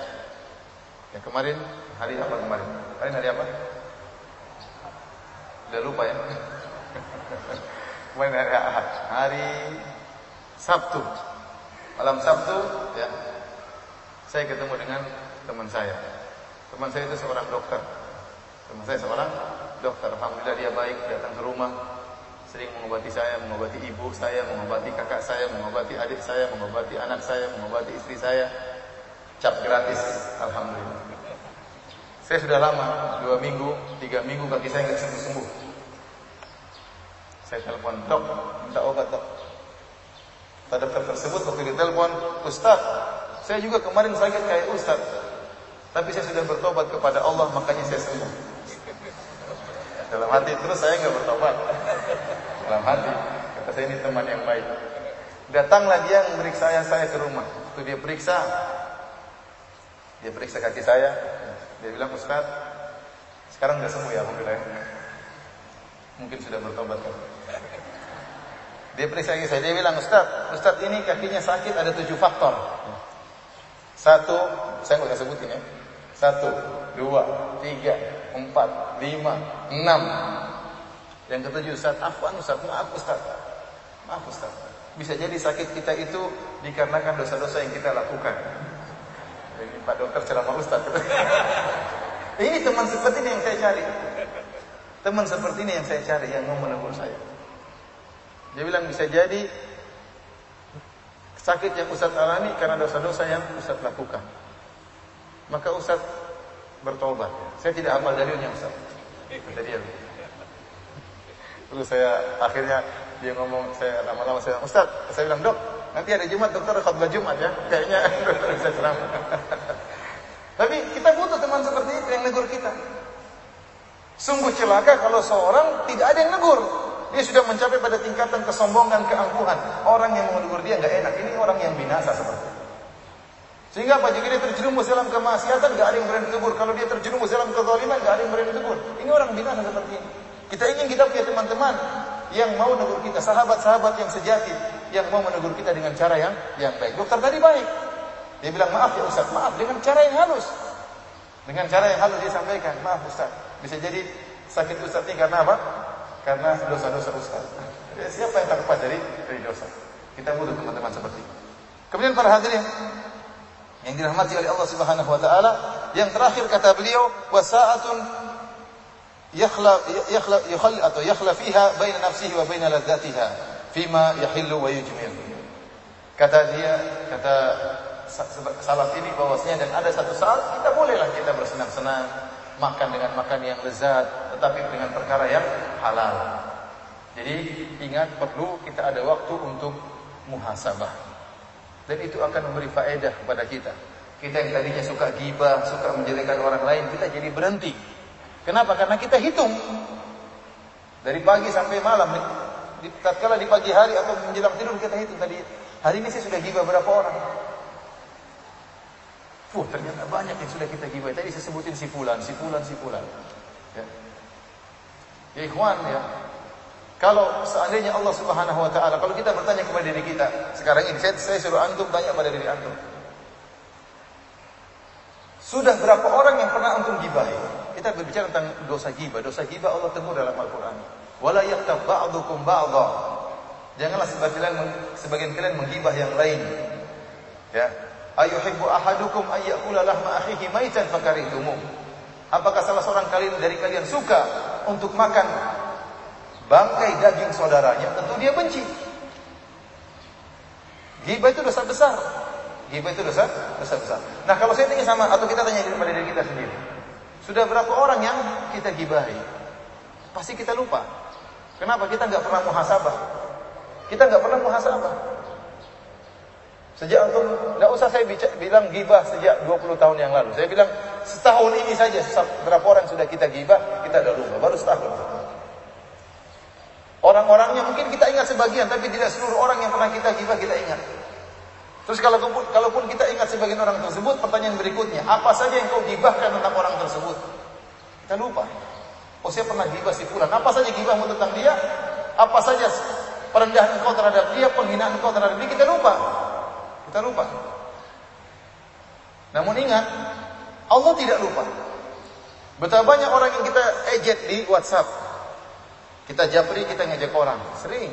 Ya kemarin hari apa kemarin? Kemarin hari apa? Udah lupa ya. kemarin hari Ahad. Hari Sabtu. Malam Sabtu ya. Saya ketemu dengan teman saya. Teman saya itu seorang dokter. Teman saya seorang dokter. Alhamdulillah dia baik datang ke rumah sering mengobati saya, mengobati ibu saya, mengobati kakak saya, mengobati adik saya, mengobati anak saya, mengobati istri saya. Cap gratis, alhamdulillah. Saya sudah lama, dua minggu, tiga minggu kaki saya nggak sembuh sembuh. Saya telepon dok, minta obat dok. Pada dokter tersebut waktu ditelepon, Ustaz, saya juga kemarin sakit kayak Ustaz. Tapi saya sudah bertobat kepada Allah, makanya saya sembuh. Dalam hati terus saya nggak bertobat dalam hati. Kata saya ini teman yang baik. Datanglah dia memeriksa saya, saya ke rumah. Itu dia periksa, dia periksa kaki saya. Dia bilang Ustaz, sekarang udah sembuh ya Alhamdulillah. Mungkin sudah bertobat kan. Dia periksa kaki saya, dia bilang Ustaz, Ustaz ini kakinya sakit ada tujuh faktor. Satu, saya nggak sebutin ya. Satu, dua, tiga, empat, lima, enam. Yang ketujuh, Ustaz, afwan Ustaz, maaf Ustaz. Maaf Ustaz. Bisa jadi sakit kita itu dikarenakan dosa-dosa yang kita lakukan. Ini Pak Dokter ceramah Ustaz. ini teman seperti ini yang saya cari. Teman seperti ini yang saya cari, yang mau menegur saya. Dia bilang bisa jadi sakit yang Ustaz alami karena dosa-dosa yang Ustaz lakukan. Maka Ustaz bertobat. Saya tidak hafal dalilnya Ustaz. Kata dia. Terus saya akhirnya dia ngomong, saya lama-lama saya Ustaz, saya bilang dok, nanti ada Jumat dokter khutbah Jumat ya, kayaknya dokter bisa ceramah. Tapi kita butuh teman seperti itu yang negur kita. Sungguh celaka kalau seorang tidak ada yang negur. Dia sudah mencapai pada tingkatan kesombongan, keangkuhan. Orang yang menegur dia nggak enak. Ini orang yang binasa seperti itu. Sehingga apa? Jika dia terjerumus dalam kemaksiatan, nggak ada yang berani tegur. Kalau dia terjerumus dalam kezaliman, nggak ada yang berani tegur. Ini orang binasa seperti ini. Kita ingin kita punya teman-teman yang mau menegur kita, sahabat-sahabat yang sejati, yang mau menegur kita dengan cara yang yang baik. Dokter tadi baik. Dia bilang, maaf ya Ustaz, maaf dengan cara yang halus. Dengan cara yang halus dia sampaikan, maaf Ustaz. Bisa jadi sakit Ustaz ini karena apa? Karena dosa-dosa Ustaz. Ya, siapa yang terlepas dari, dari dosa? Kita butuh teman-teman seperti ini. Kemudian para hadirin yang dirahmati oleh Allah Subhanahu wa taala, yang terakhir kata beliau, wasaatun yakhla yakhla yakhla atau yakhla fiha baina nafsihi wa baina ladzatiha fima yahillu wa yujmil. Kata dia, kata salaf ini bahwasanya dan ada satu saat kita bolehlah kita bersenang-senang makan dengan makan yang lezat tetapi dengan perkara yang halal. Jadi ingat perlu kita ada waktu untuk muhasabah. Dan itu akan memberi faedah kepada kita. Kita yang tadinya suka gibah, suka menjelekan orang lain, kita jadi berhenti Kenapa? Karena kita hitung dari pagi sampai malam. Tatkala di pagi hari atau menjelang tidur kita hitung tadi hari ini saya sudah gibah berapa orang. Fuh, ternyata banyak yang sudah kita gibah. Tadi saya sebutin si fulan, si fulan, si fulan. Ya. Ya ikhwan ya. Kalau seandainya Allah Subhanahu wa taala, kalau kita bertanya kepada diri kita, sekarang ini saya, saya suruh antum tanya pada diri antum. Sudah berapa orang yang pernah antum gibahi? Kita berbicara tentang dosa gibah. Dosa gibah Allah tegur dalam Al-Quran. Wala yaktab ba'dukum ba'dha. Janganlah sebagian sebagian kalian menggibah yang lain. Ya. Ayuhibbu ahadukum ayyakula lahma akhihi maitan fakarihtumuh. Apakah salah seorang kalian dari kalian suka untuk makan bangkai daging saudaranya? Tentu dia benci. Ghibah itu dosa besar. Ghibah itu dosa dosa besar. Nah, kalau saya tanya sama atau kita tanya kepada diri kita sendiri. Sudah berapa orang yang kita gibahi? Pasti kita lupa. Kenapa? Kita nggak pernah muhasabah. Kita nggak pernah muhasabah. Sejak antum, nggak usah saya bilang gibah sejak 20 tahun yang lalu. Saya bilang setahun ini saja berapa orang sudah kita gibah, kita udah lupa. Baru setahun. Orang-orangnya mungkin kita ingat sebagian, tapi tidak seluruh orang yang pernah kita gibah kita ingat. Terus kalau kalaupun kita ingat sebagian orang tersebut, pertanyaan berikutnya, apa saja yang kau gibahkan tentang orang tersebut? Kita lupa. Oh saya pernah gibah si fulan. Apa saja gibahmu tentang dia? Apa saja perendahan engkau terhadap dia, penghinaan engkau terhadap dia? Kita lupa. Kita lupa. Namun ingat, Allah tidak lupa. Betapa banyak orang yang kita ejek di WhatsApp. Kita japri, kita ngejek orang. Sering.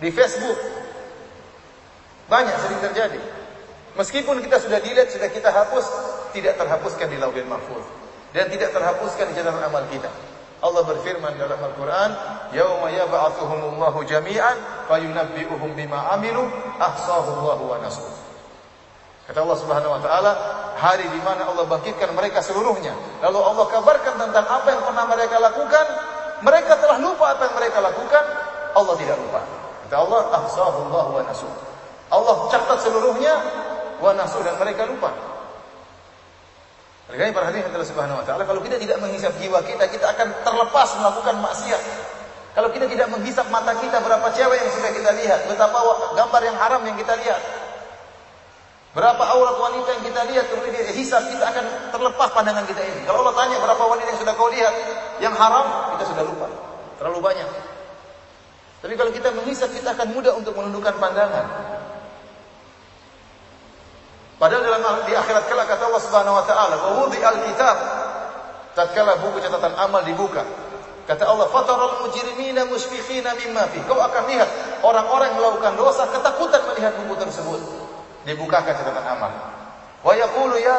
Di Facebook. Banyak sering terjadi. Meskipun kita sudah dilihat, sudah kita hapus, tidak terhapuskan di lauhin mahfuz. Dan tidak terhapuskan di jalan amal kita. Allah berfirman dalam Al-Quran, "Yawma yab'atsuhumullahu jami'an fayunabbi'uhum bima amilu ahsahullahu wa nasuh." Kata Allah Subhanahu wa taala, hari di mana Allah bangkitkan mereka seluruhnya. Lalu Allah kabarkan tentang apa yang pernah mereka lakukan. Mereka telah lupa apa yang mereka lakukan. Allah tidak lupa. Kata Allah, ahsahullahu wa nasuh. Allah catat seluruhnya wa nasuh dan mereka lupa. Oleh para hadirin Allah Subhanahu wa taala, kalau kita tidak menghisap jiwa kita, kita akan terlepas melakukan maksiat. Kalau kita tidak menghisap mata kita berapa cewek yang sudah kita lihat, betapa gambar yang haram yang kita lihat. Berapa aurat wanita yang kita lihat, kemudian dia hisap, kita akan terlepas pandangan kita ini. Kalau Allah tanya berapa wanita yang sudah kau lihat, yang haram, kita sudah lupa. Terlalu banyak. Tapi kalau kita menghisap, kita akan mudah untuk menundukkan pandangan. Padahal dalam di akhirat kala kata Allah Subhanahu wa taala, "Wa wudi'al kitab." Tatkala buku catatan amal dibuka, kata Allah, "Fataral mujrimina musfikhina mimma fi." Kau akan lihat orang-orang yang melakukan dosa ketakutan melihat buku tersebut. Dibukakan catatan amal. Wa yaqulu ya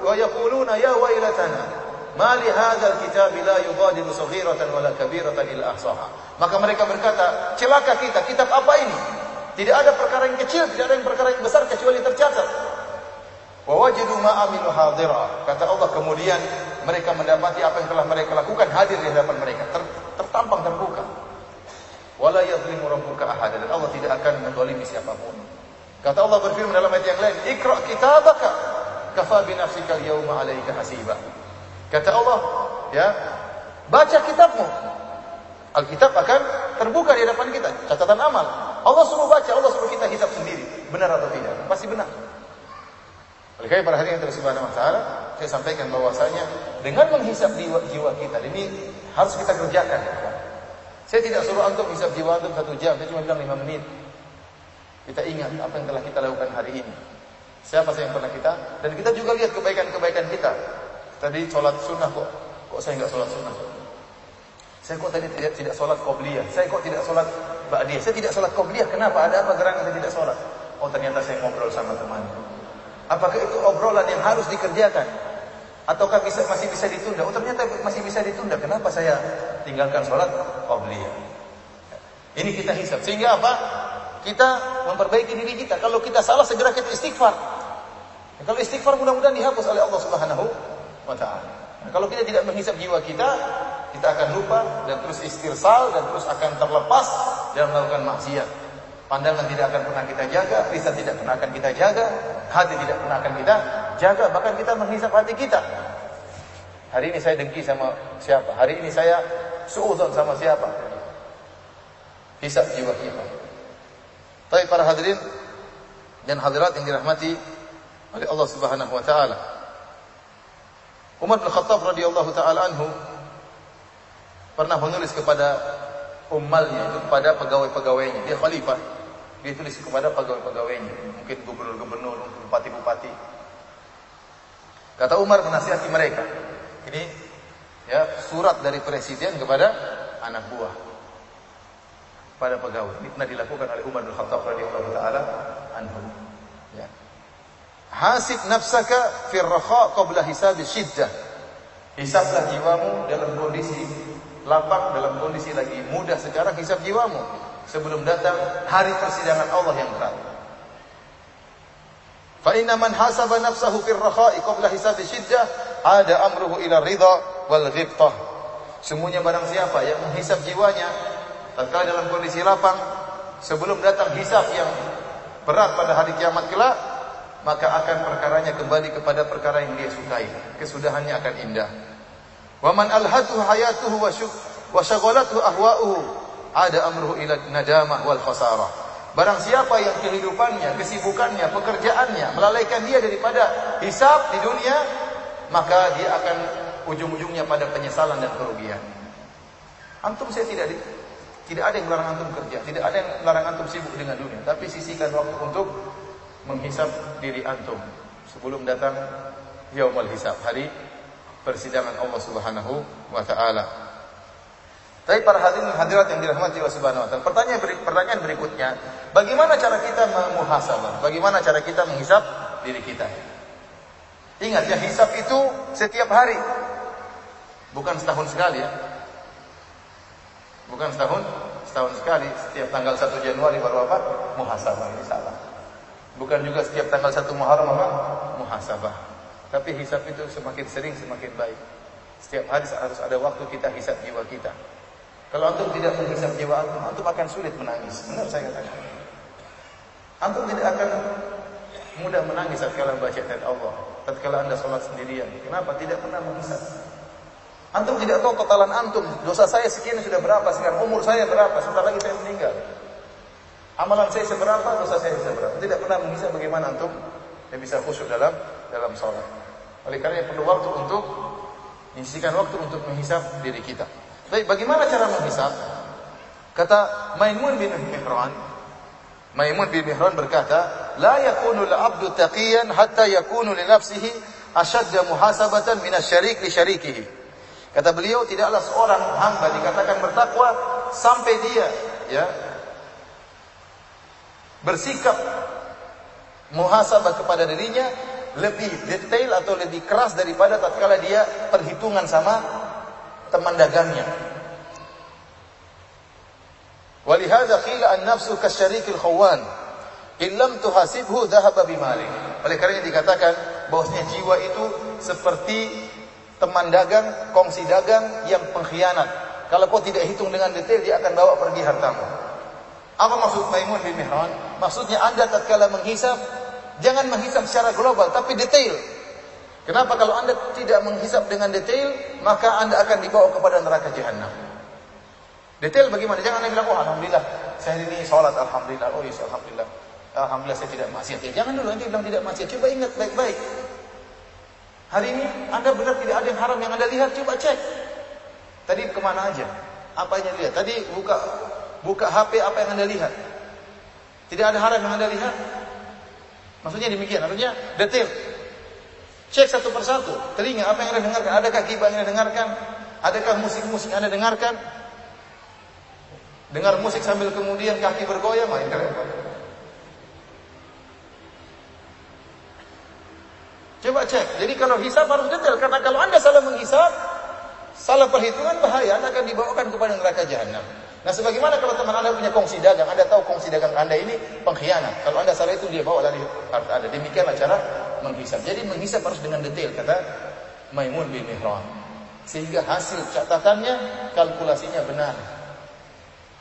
wa yaquluna ya wailatana Ma li hadzal kitab la yughadiru saghiratan wala kabiratan illa ahsaha. Maka mereka berkata, celaka kita, kitab apa ini? Tidak ada perkara yang kecil, tidak ada yang perkara yang besar kecuali tercatat. Wa wajadu hadira. Kata Allah kemudian mereka mendapati apa yang telah mereka lakukan hadir di hadapan mereka, ter, tertampang terbuka. Wala yadhlimu rabbuka ahada dan Allah tidak akan menzalimi siapa pun. Kata Allah berfirman dalam ayat yang lain, "Iqra kitabaka kafa bi nafsika al-yawma 'alaika hasiba." Kata Allah, ya, baca kitabmu. Alkitab akan terbuka di hadapan kita, catatan amal. Allah suruh baca, Allah suruh kita hisap sendiri. Benar atau tidak? Pasti benar. Oleh karena para hadirin subhanahu wa taala, saya sampaikan bahwasanya dengan menghisap jiwa, kita ini harus kita kerjakan. Saya tidak suruh antum hisap jiwa antum satu jam, saya cuma bilang lima menit. Kita ingat apa yang telah kita lakukan hari ini. Siapa saja yang pernah kita dan kita juga lihat kebaikan-kebaikan kita. Tadi sholat sunnah kok, kok saya nggak sholat sunnah? Saya kok tadi tidak tidak sholat qobliyah? Saya kok tidak sholat ba'diyah? Saya tidak sholat qobliyah. Kenapa? Ada apa gerangan saya tidak sholat? Oh ternyata saya ngobrol sama teman. Apakah itu obrolan yang harus dikerjakan? Ataukah bisa, masih bisa ditunda? Oh ternyata masih bisa ditunda. Kenapa saya tinggalkan sholat qobliyah? Ini kita hisap. Sehingga apa? Kita memperbaiki diri kita. Kalau kita salah segera kita istighfar. Ya, kalau istighfar mudah-mudahan dihapus oleh Allah Subhanahu wa taala. Nah, kalau kita tidak menghisap jiwa kita, kita akan lupa dan terus istirsal dan terus akan terlepas dan melakukan maksiat. Pandangan tidak akan pernah kita jaga, lisan tidak pernah akan kita jaga, hati tidak pernah akan kita jaga, bahkan kita menghisap hati kita. Hari ini saya dengki sama siapa? Hari ini saya suudzon sama siapa? Hisap jiwa kita. Tapi para hadirin dan hadirat yang dirahmati oleh Allah Subhanahu wa taala. Umar bin Khattab radhiyallahu taala anhu pernah menulis kepada ummalnya kepada pegawai-pegawainya. Dia khalifah. Dia kepada pegawai-pegawainya, mungkin gubernur-gubernur, bupati-bupati. Kata Umar menasihati mereka. Ini ya surat dari presiden kepada anak buah pada pegawai. Ini pernah dilakukan oleh Umar bin Khattab radhiyallahu taala anhu. Ya. Hasib nafsaka fi rakha qabla hisab syiddah. Hisablah jiwamu dalam kondisi lapang, dalam kondisi lagi mudah sekarang hisab jiwamu sebelum datang hari persidangan Allah yang berat. Fa inna man hasaba nafsahu fi rakha'i qabla hisab syiddah ada amruhu ila ridha wal ghibtah. Semuanya barang siapa yang menghisab jiwanya tatkala dalam kondisi lapang sebelum datang hisab yang berat pada hari kiamat kelak maka akan perkaranya kembali kepada perkara yang dia sukai kesudahannya akan indah wa man alhatu hayatuhu wa syaghalathu ahwa'uhu ada amruhu ila nadamah wal khasarah. Barang siapa yang kehidupannya kesibukannya pekerjaannya melalaikan dia daripada hisab di dunia maka dia akan ujung-ujungnya pada penyesalan dan kerugian. Antum saya tidak tidak ada yang melarang antum kerja, tidak ada yang melarang antum sibuk dengan dunia, tapi sisihkan waktu untuk menghisap diri antum sebelum datang yaumul hisab, hari persidangan Allah Subhanahu wa taala. Tapi para hadirin hadirat yang dirahmati Allah Subhanahu wa taala, pertanyaan pertanyaan berikutnya, bagaimana cara kita memuhasabah? Bagaimana cara kita menghisap diri kita? Ingat ya, hisap itu setiap hari. Bukan setahun sekali ya. Bukan setahun, setahun sekali. Setiap tanggal 1 Januari baru apa? Muhasabah ini salah. Bukan juga setiap tanggal 1 Muharram apa? Muhasabah. Tapi hisap itu semakin sering semakin baik. Setiap hari harus ada waktu kita hisap jiwa kita. Kalau antum tidak menghisap jiwa antum, antum akan sulit menangis. Benar saya katakan. Antum tidak akan mudah menangis saat kalian baca ayat Allah. Tatkala anda sholat sendirian. Kenapa? Tidak pernah menghisap. Antum tidak tahu totalan antum. Dosa saya sekian sudah berapa sekarang? Umur saya berapa? Sebentar lagi saya meninggal. Amalan saya seberapa? Dosa saya seberapa? Tidak pernah menghisap bagaimana antum yang bisa khusyuk dalam dalam sholat. Oleh karena perlu waktu untuk menyisikan waktu untuk menghisap diri kita. Baik, bagaimana cara menghisap? Kata Maimun bin Mihran, Maimun bin Mihran berkata, "La yakunu al-'abdu taqiyan hatta yakunu li nafsihi ashadda muhasabatan min asy-syarik li syarikihi." Kata beliau tidaklah seorang hamba dikatakan bertakwa sampai dia ya bersikap muhasabah kepada dirinya lebih detail atau lebih keras daripada tatkala dia perhitungan sama teman dagangnya. Walihada qila an-nafsu kasyarikil khawan. Illam tuhasibhu dhahaba bimalik. Oleh karena dikatakan bahwasanya jiwa itu seperti teman dagang, kongsi dagang yang pengkhianat. Kalau kau tidak hitung dengan detail, dia akan bawa pergi hartamu. Apa maksud Maimun bin Mihran? Maksudnya anda tatkala menghisap, jangan menghisap secara global, tapi detail. Kenapa kalau anda tidak menghisap dengan detail, maka anda akan dibawa kepada neraka jahanam. Detail bagaimana? Jangan anda bilang, oh Alhamdulillah, saya ini sholat, Alhamdulillah, oh yes, Alhamdulillah. Alhamdulillah saya tidak maksiat. Ya, jangan dulu, anda bilang tidak maksiat. Coba ingat baik-baik. Hari ini Anda benar tidak ada yang haram yang Anda lihat, coba cek. Tadi ke mana aja? Apa yang lihat? Tadi buka buka HP apa yang Anda lihat? Tidak ada haram yang Anda lihat? Maksudnya demikian, artinya detail. Cek satu persatu, telinga apa yang Anda dengarkan, adakah gibah yang Anda dengarkan? Adakah musik-musik yang Anda dengarkan? Dengar musik sambil kemudian kaki bergoyang, main kalian. Coba cek. Jadi kalau hisab harus detail. Karena kalau anda salah menghisab, salah perhitungan bahaya. Anda akan dibawakan kepada neraka jahanam. Nah sebagaimana kalau teman anda punya kongsi dagang, anda tahu kongsi dagang anda ini pengkhianat. Kalau anda salah itu dia bawa lari harta anda. Demikianlah cara menghisab. Jadi menghisab harus dengan detail kata Maimun bin Mihran. Sehingga hasil catatannya, kalkulasinya benar.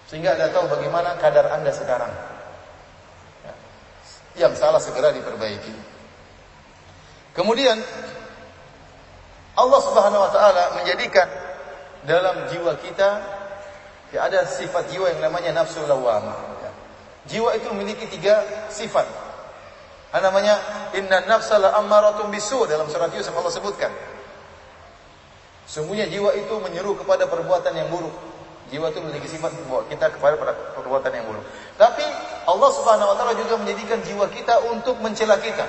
Sehingga anda tahu bagaimana kadar anda sekarang. Ya. Yang salah segera diperbaiki. Kemudian Allah Subhanahu wa taala menjadikan dalam jiwa kita ya ada sifat jiwa yang namanya nafsu lawamah. Ya. Jiwa itu memiliki tiga sifat. Ada namanya inna nafsa la ammaratun bisu dalam surat Yusuf Allah sebutkan. Sungguhnya jiwa itu menyeru kepada perbuatan yang buruk. Jiwa itu memiliki sifat membawa kita kepada perbuatan yang buruk. Tapi Allah Subhanahu wa taala juga menjadikan jiwa kita untuk mencela kita.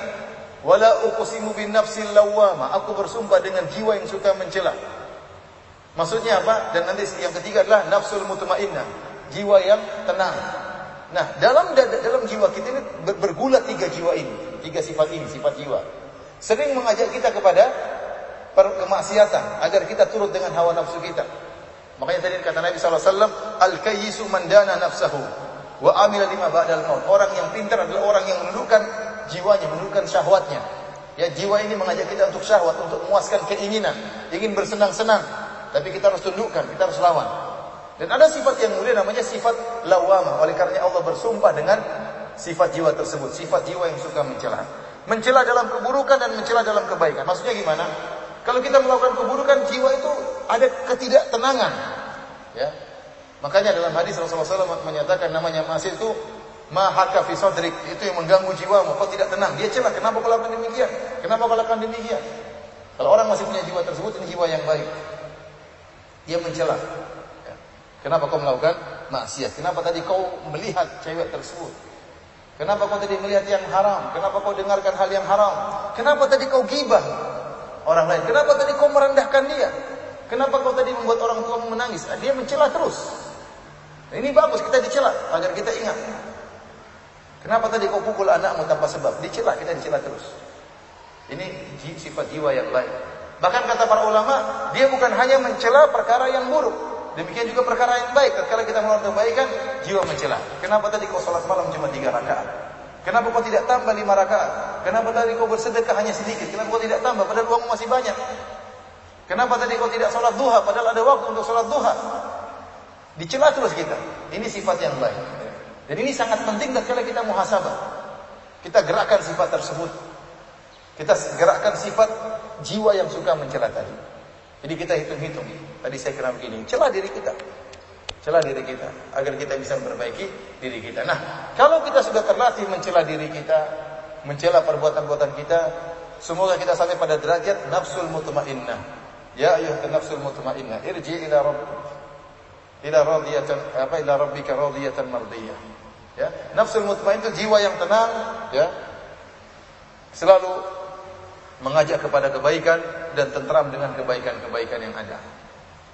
Wala uqsimu bin nafsil lawwama. Aku bersumpah dengan jiwa yang suka mencela. Maksudnya apa? Dan nanti yang ketiga adalah nafsul mutmainnah, jiwa yang tenang. Nah, dalam dalam jiwa kita ini bergulat tiga jiwa ini, tiga sifat ini, sifat jiwa. Sering mengajak kita kepada kemaksiatan agar kita turut dengan hawa nafsu kita. Makanya tadi kata Nabi SAW, Al-kayyisu mandana nafsahu, wa amila lima ba'dal maut. Orang yang pintar adalah orang yang menundukkan jiwanya, menundukkan syahwatnya. Ya, jiwa ini mengajak kita untuk syahwat, untuk memuaskan keinginan, ingin bersenang-senang. Tapi kita harus tundukkan, kita harus lawan. Dan ada sifat yang mulia namanya sifat lawamah. Oleh karena Allah bersumpah dengan sifat jiwa tersebut, sifat jiwa yang suka mencela. Mencela dalam keburukan dan mencela dalam kebaikan. Maksudnya gimana? Kalau kita melakukan keburukan, jiwa itu ada ketidaktenangan. Ya. Makanya dalam hadis Rasulullah SAW menyatakan namanya masih itu mahaka fi itu yang mengganggu jiwamu. Kau tidak tenang. Dia celah. Kenapa kau lakukan demikian? Kenapa kau lakukan demikian? Kalau orang masih punya jiwa tersebut, ini jiwa yang baik. Dia mencela. Ya. Kenapa kau melakukan maksiat? Kenapa tadi kau melihat cewek tersebut? Kenapa kau tadi melihat yang haram? Kenapa kau dengarkan hal yang haram? Kenapa tadi kau gibah? orang lain. Kenapa tadi kau merendahkan dia? Kenapa kau tadi membuat orang tua menangis? Dia mencela terus. Ini bagus kita dicela agar kita ingat. Kenapa tadi kau pukul anakmu tanpa sebab? Dicela, kita dicela terus. Ini sifat jiwa yang baik. Bahkan kata para ulama, dia bukan hanya mencela perkara yang buruk. Demikian juga perkara yang baik. Ketika kita melakukan kebaikan, jiwa mencela. Kenapa tadi kau sholat malam cuma tiga rakaat? Kenapa kau tidak tambah lima rakaat? Kenapa tadi kau bersedekah hanya sedikit? Kenapa kau tidak tambah padahal uangmu masih banyak? Kenapa tadi kau tidak sholat duha padahal ada waktu untuk sholat duha? Dicela terus kita. Ini sifat yang baik. Dan ini sangat penting ketika kita muhasabah. Kita gerakkan sifat tersebut. Kita gerakkan sifat jiwa yang suka mencela tadi. Jadi kita hitung-hitung. Tadi saya kira begini, celah diri kita celah diri kita agar kita bisa memperbaiki diri kita. Nah, kalau kita sudah terlatih mencela diri kita, mencela perbuatan-perbuatan kita, semoga kita sampai pada derajat nafsul mutmainnah. Ya ayyuhan nafsul mutmainnah, irji ila rabb ila radiyatan apa ila rabbika radiyatan mardiyah. Ya, nafsul mutmainnah itu jiwa yang tenang, ya. Selalu mengajak kepada kebaikan dan tentram dengan kebaikan-kebaikan yang ada.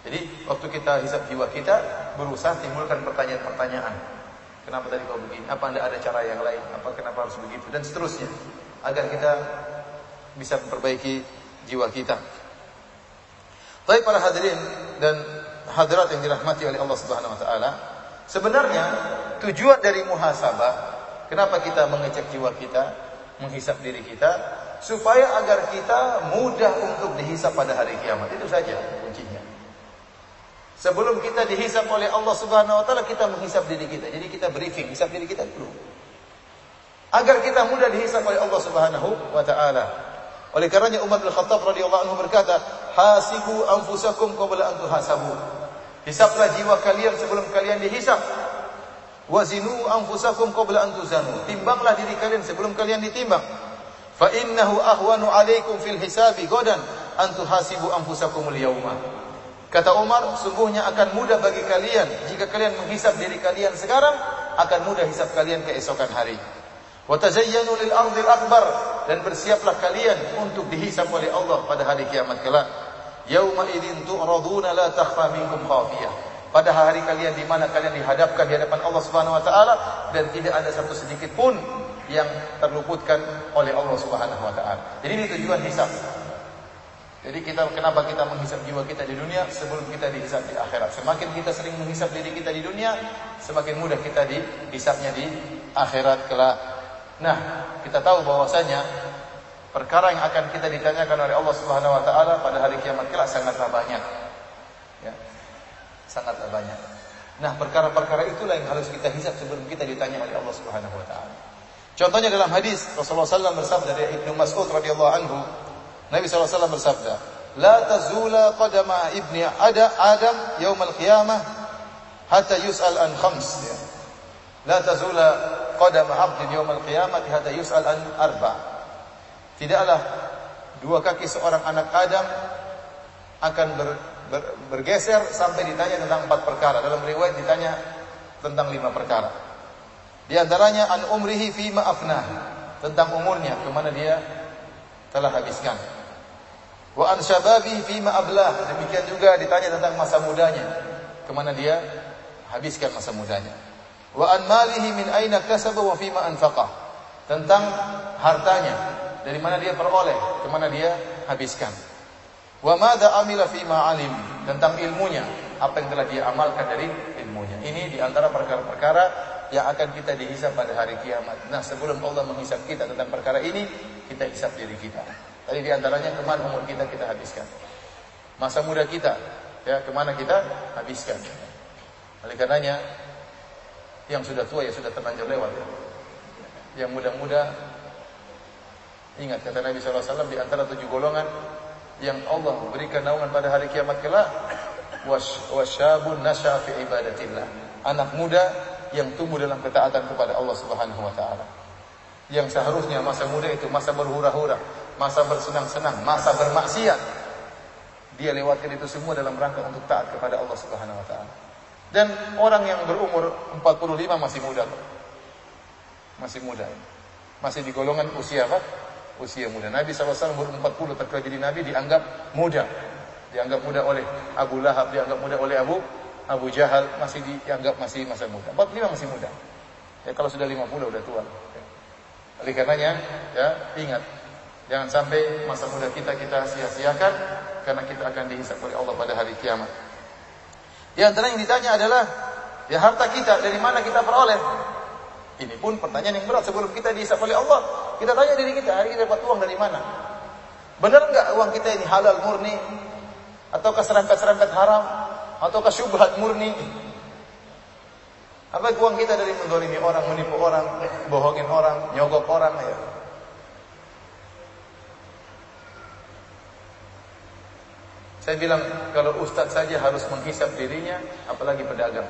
Jadi waktu kita hisap jiwa kita berusaha timbulkan pertanyaan-pertanyaan. Kenapa tadi kau begini? Apa anda ada cara yang lain? Apa kenapa harus begitu? Dan seterusnya. Agar kita bisa memperbaiki jiwa kita. Tapi para hadirin dan hadirat yang dirahmati oleh Allah Subhanahu wa taala, sebenarnya tujuan dari muhasabah, kenapa kita mengecek jiwa kita, menghisap diri kita, supaya agar kita mudah untuk dihisap pada hari kiamat. Itu saja kuncinya. Sebelum kita dihisap oleh Allah Subhanahu wa taala, kita menghisap diri kita. Jadi kita briefing, hisap diri kita dulu. Agar kita mudah dihisap oleh Allah Subhanahu wa taala. Oleh karenanya Umar bin Khattab radhiyallahu anhu berkata, "Hasibu anfusakum qabla an tuhasabu." Hisaplah jiwa kalian sebelum kalian dihisap. Wazinu anfusakum qabla an tuzanu. Timbanglah diri kalian sebelum kalian ditimbang. Fa innahu ahwanu alaikum fil hisabi godan an tuhasibu anfusakumul yawma. Kata Umar, sungguhnya akan mudah bagi kalian jika kalian menghisap diri kalian sekarang, akan mudah hisap kalian keesokan hari. Wa tazayyanu lil ardil akbar dan bersiaplah kalian untuk dihisap oleh Allah pada hari kiamat kelak. Yauma idzin tu'raduna la takhfa minkum khafiyah. Pada hari kalian di mana kalian dihadapkan di hadapan Allah Subhanahu wa taala dan tidak ada satu sedikit pun yang terluputkan oleh Allah Subhanahu wa taala. Jadi ini tujuan hisap. Jadi kita kenapa kita menghisap jiwa kita di dunia sebelum kita dihisap di akhirat. Semakin kita sering menghisap diri kita di dunia, semakin mudah kita dihisapnya di akhirat kelak. Nah, kita tahu bahwasanya perkara yang akan kita ditanyakan oleh Allah Subhanahu wa taala pada hari kiamat kelak sangatlah banyak. Ya. Sangatlah banyak. Nah, perkara-perkara itulah yang harus kita hisap sebelum kita ditanya oleh Allah Subhanahu wa taala. Contohnya dalam hadis Rasulullah SAW bersabda dari Ibnu Mas'ud radhiyallahu anhu, Nabi SAW bersabda, La tazula qadama ibni ada Adam yaumal qiyamah hatta yus'al an khams. Ya. La tazula qadama abdin yaumal qiyamah hatta yus'al an arba. Tidaklah dua kaki seorang anak Adam akan ber, ber, bergeser sampai ditanya tentang empat perkara. Dalam riwayat ditanya tentang lima perkara. Di antaranya an umrihi fi ma'afnah. Tentang umurnya, ke mana dia telah habiskan. Wa an syababi fi ma ablah. Demikian juga ditanya tentang masa mudanya. Ke mana dia habiskan masa mudanya. Wa an malihi min aina kasaba wa fi ma anfaqah. Tentang hartanya, dari mana dia peroleh, ke mana dia habiskan. Wa madza amila fi ma alim. Tentang ilmunya, apa yang telah dia amalkan dari ilmunya. Ini di antara perkara-perkara yang akan kita dihisap pada hari kiamat. Nah, sebelum Allah menghisap kita tentang perkara ini, kita hisap diri kita. Tadi di antaranya ke mana umur kita kita habiskan. Masa muda kita, ya ke mana kita habiskan. Oleh karenanya, yang sudah tua ya sudah terlanjur lewat. Ya. Yang muda-muda, ingat kata Nabi SAW di antara tujuh golongan yang Allah berikan naungan pada hari kiamat kelak, wasyabun nasya fi ibadatillah. Anak muda yang tumbuh dalam ketaatan kepada Allah Subhanahu wa taala. Yang seharusnya masa muda itu masa berhura-hura, masa bersenang-senang, masa bermaksiat. Dia lewatkan itu semua dalam rangka untuk taat kepada Allah Subhanahu wa taala. Dan orang yang berumur 45 masih muda. Masih muda. Masih di golongan usia apa? Usia muda. Nabi SAW umur 40 terkena jadi Nabi dianggap muda. Dianggap muda oleh Abu Lahab, dianggap muda oleh Abu Abu Jahal, masih dianggap masih masa muda. 45 masih muda. Ya kalau sudah 50 udah tua. Oleh karenanya, ya ingat Jangan sampai masa muda kita kita sia-siakan karena kita akan dihisap oleh Allah pada hari kiamat. Di antara yang ditanya adalah ya harta kita dari mana kita peroleh? Ini pun pertanyaan yang berat sebelum kita dihisap oleh Allah. Kita tanya diri kita, hari ini dapat uang dari mana? Benar enggak uang kita ini halal murni atau keserempet-serempet haram atau kesyubhat murni? Apa uang kita dari mendolimi orang, menipu orang, bohongin orang, nyogok orang ya? Saya bilang kalau ustaz saja harus menghisap dirinya, apalagi pedagang.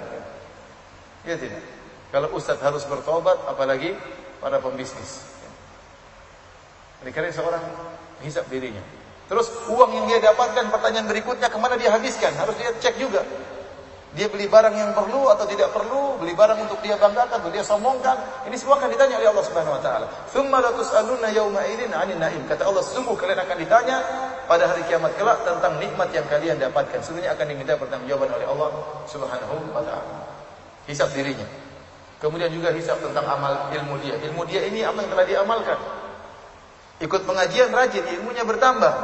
Ya tidak. Kalau ustaz harus bertobat, apalagi para pembisnis. Jadi karena seorang menghisap dirinya. Terus uang yang dia dapatkan, pertanyaan berikutnya ke mana dia habiskan? Harus dia cek juga. Dia beli barang yang perlu atau tidak perlu, beli barang untuk dia banggakan, untuk dia sombongkan. Ini semua akan ditanya oleh Allah Subhanahu wa taala. Tsumma la tus'aluna yawma idzin 'anil na'im. Kata Allah, sungguh kalian akan ditanya pada hari kiamat kelak tentang nikmat yang kalian dapatkan. Sebenarnya akan diminta pertanggungjawaban oleh Allah Subhanahu wa taala. Hisab dirinya. Kemudian juga hisab tentang amal ilmu dia. Ilmu dia ini apa yang telah diamalkan. Ikut pengajian rajin, ilmunya bertambah.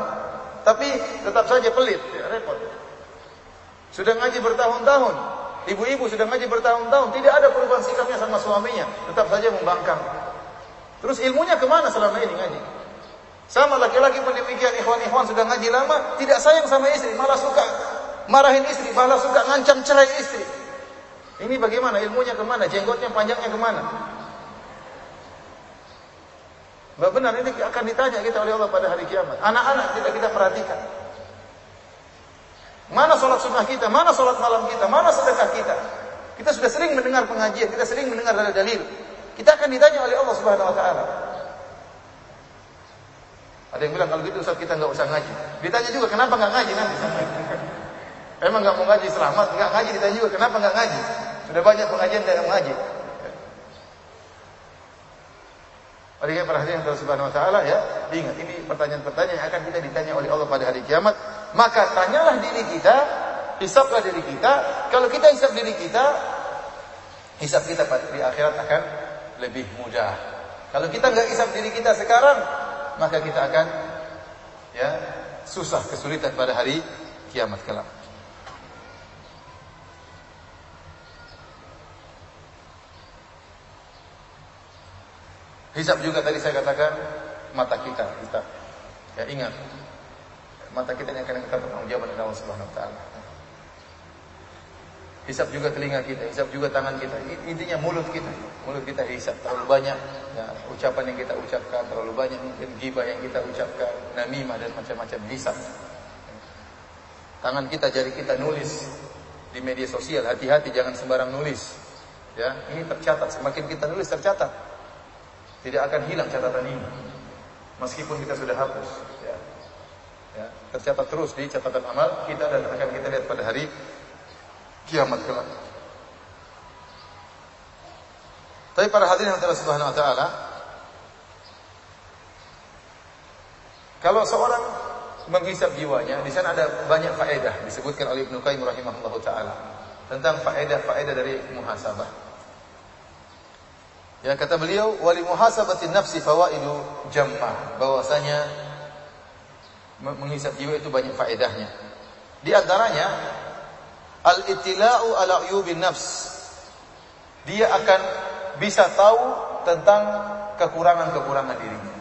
Tapi tetap saja pelit, ya, repot. Sudah ngaji bertahun-tahun. Ibu-ibu sudah ngaji bertahun-tahun. Tidak ada perubahan sikapnya sama suaminya. Tetap saja membangkang. Terus ilmunya ke mana selama ini ngaji? Sama laki-laki pun demikian. Ikhwan-ikhwan sudah ngaji lama. Tidak sayang sama istri. Malah suka marahin istri. Malah suka ngancam cerai istri. Ini bagaimana? Ilmunya ke mana? Jenggotnya panjangnya ke mana? Mbak benar ini akan ditanya kita oleh Allah pada hari kiamat. Anak-anak tidak kita perhatikan. Mana sholat sunnah kita? Mana sholat malam kita? Mana sedekah kita? Kita sudah sering mendengar pengajian, kita sering mendengar dari dalil. Kita akan ditanya oleh Allah Subhanahu wa taala. Ada yang bilang kalau gitu Ustaz kita nggak usah ngaji. Ditanya juga kenapa nggak ngaji nanti Emang nggak mau ngaji selamat? Nggak ngaji ditanya juga kenapa nggak ngaji? Sudah banyak pengajian tidak ngaji. Oleh karena perhatian Allah Subhanahu wa taala ya, ingat ini pertanyaan-pertanyaan yang akan kita ditanya oleh Allah pada hari kiamat. Maka tanyalah diri kita, hisaplah diri kita. Kalau kita hisap diri kita, hisap kita di akhirat akan lebih mudah. Kalau kita nggak hisap diri kita sekarang, maka kita akan ya susah kesulitan pada hari kiamat kelak. Hisap juga tadi saya katakan mata kita, kita. Ya ingat, mata kita yang akan kita bertanggung jawab dengan Allah Subhanahu wa taala. Hisap juga telinga kita, hisap juga tangan kita. Intinya mulut kita, mulut kita hisap terlalu banyak ya, ucapan yang kita ucapkan, terlalu banyak mungkin gibah yang kita ucapkan, namimah dan macam-macam hisap. Tangan kita, jari kita nulis di media sosial, hati-hati jangan sembarang nulis. Ya, ini tercatat, semakin kita nulis tercatat. Tidak akan hilang catatan ini. Meskipun kita sudah hapus. Ya. Ya. Tercatat terus di catatan amal kita dan akan kita lihat pada hari kiamat kelak. Tapi para hadirin yang Allah Subhanahu wa taala kalau seorang menghisap jiwanya, di sana ada banyak faedah disebutkan oleh Ibnu Qayyim rahimahullah taala tentang faedah-faedah dari muhasabah. Yang kata beliau, wali muhasabati nafsi fawaidu jamma, bahwasanya menghisap jiwa itu banyak faedahnya. Di antaranya al-ittila'u ala uyubin nafs. Dia akan bisa tahu tentang kekurangan-kekurangan dirinya.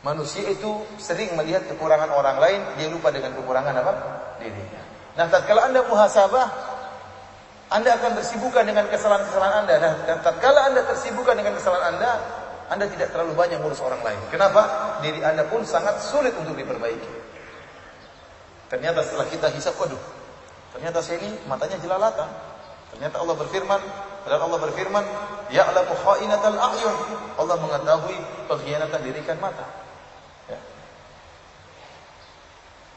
Manusia itu sering melihat kekurangan orang lain, dia lupa dengan kekurangan apa? Dirinya. Nah, tatkala Anda muhasabah, Anda akan tersibukkan dengan kesalahan-kesalahan Anda. Nah, tatkala Anda tersibukkan dengan kesalahan Anda, Anda tidak terlalu banyak ngurus orang lain. Kenapa? Diri Anda pun sangat sulit untuk diperbaiki. Ternyata setelah kita hisap, waduh, ternyata saya ini matanya jelalatan. Ternyata Allah berfirman, dan Allah berfirman, Ya'lamu kha'inatal a'yun. Allah mengetahui pengkhianatan diri kan mata.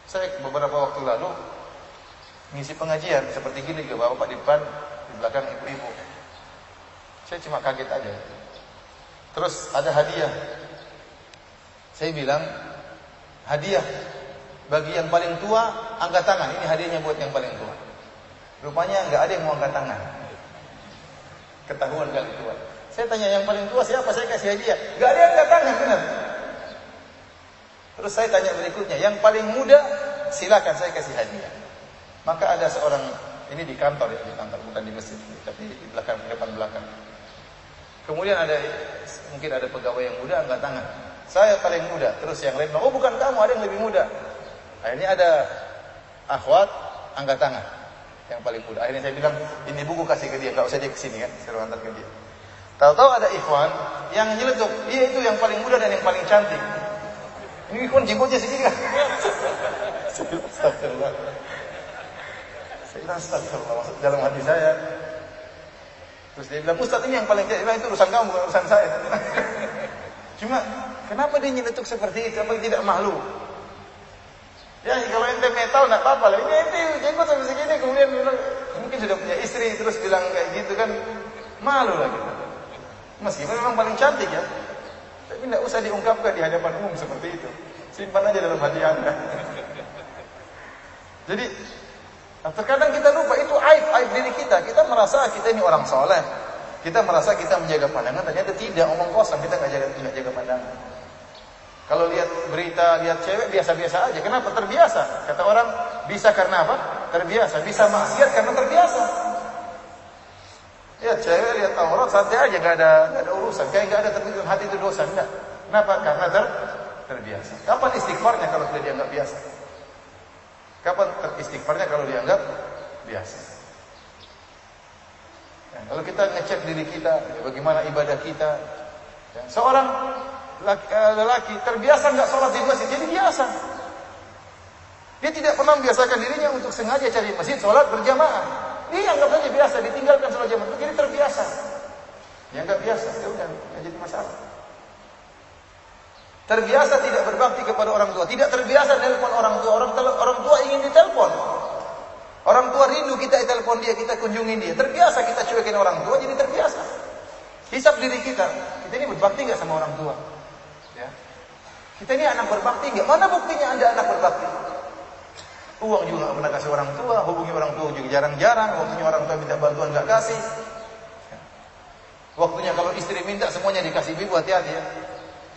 Saya beberapa waktu lalu ngisi pengajian seperti gini ke bapak di depan, di belakang ibu-ibu. Saya cuma kaget aja. Terus ada hadiah. Saya bilang, hadiah bagi yang paling tua angkat tangan. Ini hadiahnya buat yang paling tua. Rupanya nggak ada yang mau angkat tangan. Ketahuan kali tua. Saya tanya yang paling tua siapa? Saya kasih hadiah. Nggak ada yang angkat tangan benar. Terus saya tanya berikutnya, yang paling muda silakan saya kasih hadiah. Maka ada seorang ini di kantor ya, di kantor bukan di masjid, tapi di belakang depan belakang. Kemudian ada mungkin ada pegawai yang muda angkat tangan. Saya paling muda. Terus yang lain, oh bukan kamu, ada yang lebih muda. Akhirnya ada akhwat angkat tangan yang paling muda. Akhirnya saya bilang, ini buku kasih ke dia, nggak usah dia ke sini kan, saya antar ke dia. Tahu-tahu ada ikhwan yang nyeletuk, dia itu yang paling muda dan yang paling cantik. Ini ikhwan jenggotnya segini kan. Saya astagfirullah masuk dalam hati saya. Terus dia bilang, Ustaz ini yang paling bilang itu urusan kamu bukan urusan saya. Cuma kenapa dia nyeletuk seperti itu? Apa tidak malu? Ya kalau ente metal nggak apa-apa lah. Ini ente jenggot sampai segini kemudian bilang mungkin sudah punya istri terus bilang kayak gitu kan malu lagi. Meskipun memang paling cantik ya, tapi tidak usah diungkapkan di hadapan umum seperti itu. Simpan aja dalam hati anda. Jadi terkadang kita lupa itu aib aib diri kita. Kita merasa kita ini orang soleh. Kita merasa kita menjaga pandangan, ternyata tidak omong kosong. Kita nggak jaga tidak jaga pandangan. Kalau lihat berita, lihat cewek biasa-biasa aja. Kenapa? Terbiasa. Kata orang bisa karena apa? Terbiasa. Bisa maksiat karena terbiasa. Ya cewek lihat aurat santai aja, nggak ada nggak ada urusan. Kayak nggak ada terpikiran hati itu dosa, enggak. Kenapa? Karena ter, terbiasa. Kapan istighfarnya kalau sudah dianggap biasa? Kapan teristighfarnya kalau dianggap biasa? Ya, kalau kita ngecek diri kita, ya, bagaimana ibadah kita. Ya, seorang laki, eh, lelaki terbiasa nggak sholat di masjid, jadi biasa. Dia tidak pernah membiasakan dirinya untuk sengaja cari masjid sholat berjamaah. Dia anggap saja biasa, ditinggalkan sholat jamaah, jadi terbiasa. Yang nggak biasa, ya udah, jadi masalah. Terbiasa tidak berbakti kepada orang tua, tidak terbiasa telepon orang tua. Orang orang tua ingin ditelepon. Orang tua rindu kita telepon dia, kita kunjungin dia. Terbiasa kita cuekin orang tua, jadi terbiasa. Hisap diri kita, kita ini berbakti nggak sama orang tua? Ya. Kita ini anak berbakti nggak? Mana buktinya anda anak berbakti? Uang juga nggak pernah kasih orang tua, hubungi orang tua juga jarang-jarang. Waktunya orang tua minta bantuan nggak kasih. Waktunya kalau istri minta semuanya dikasih ibu hati-hati ya.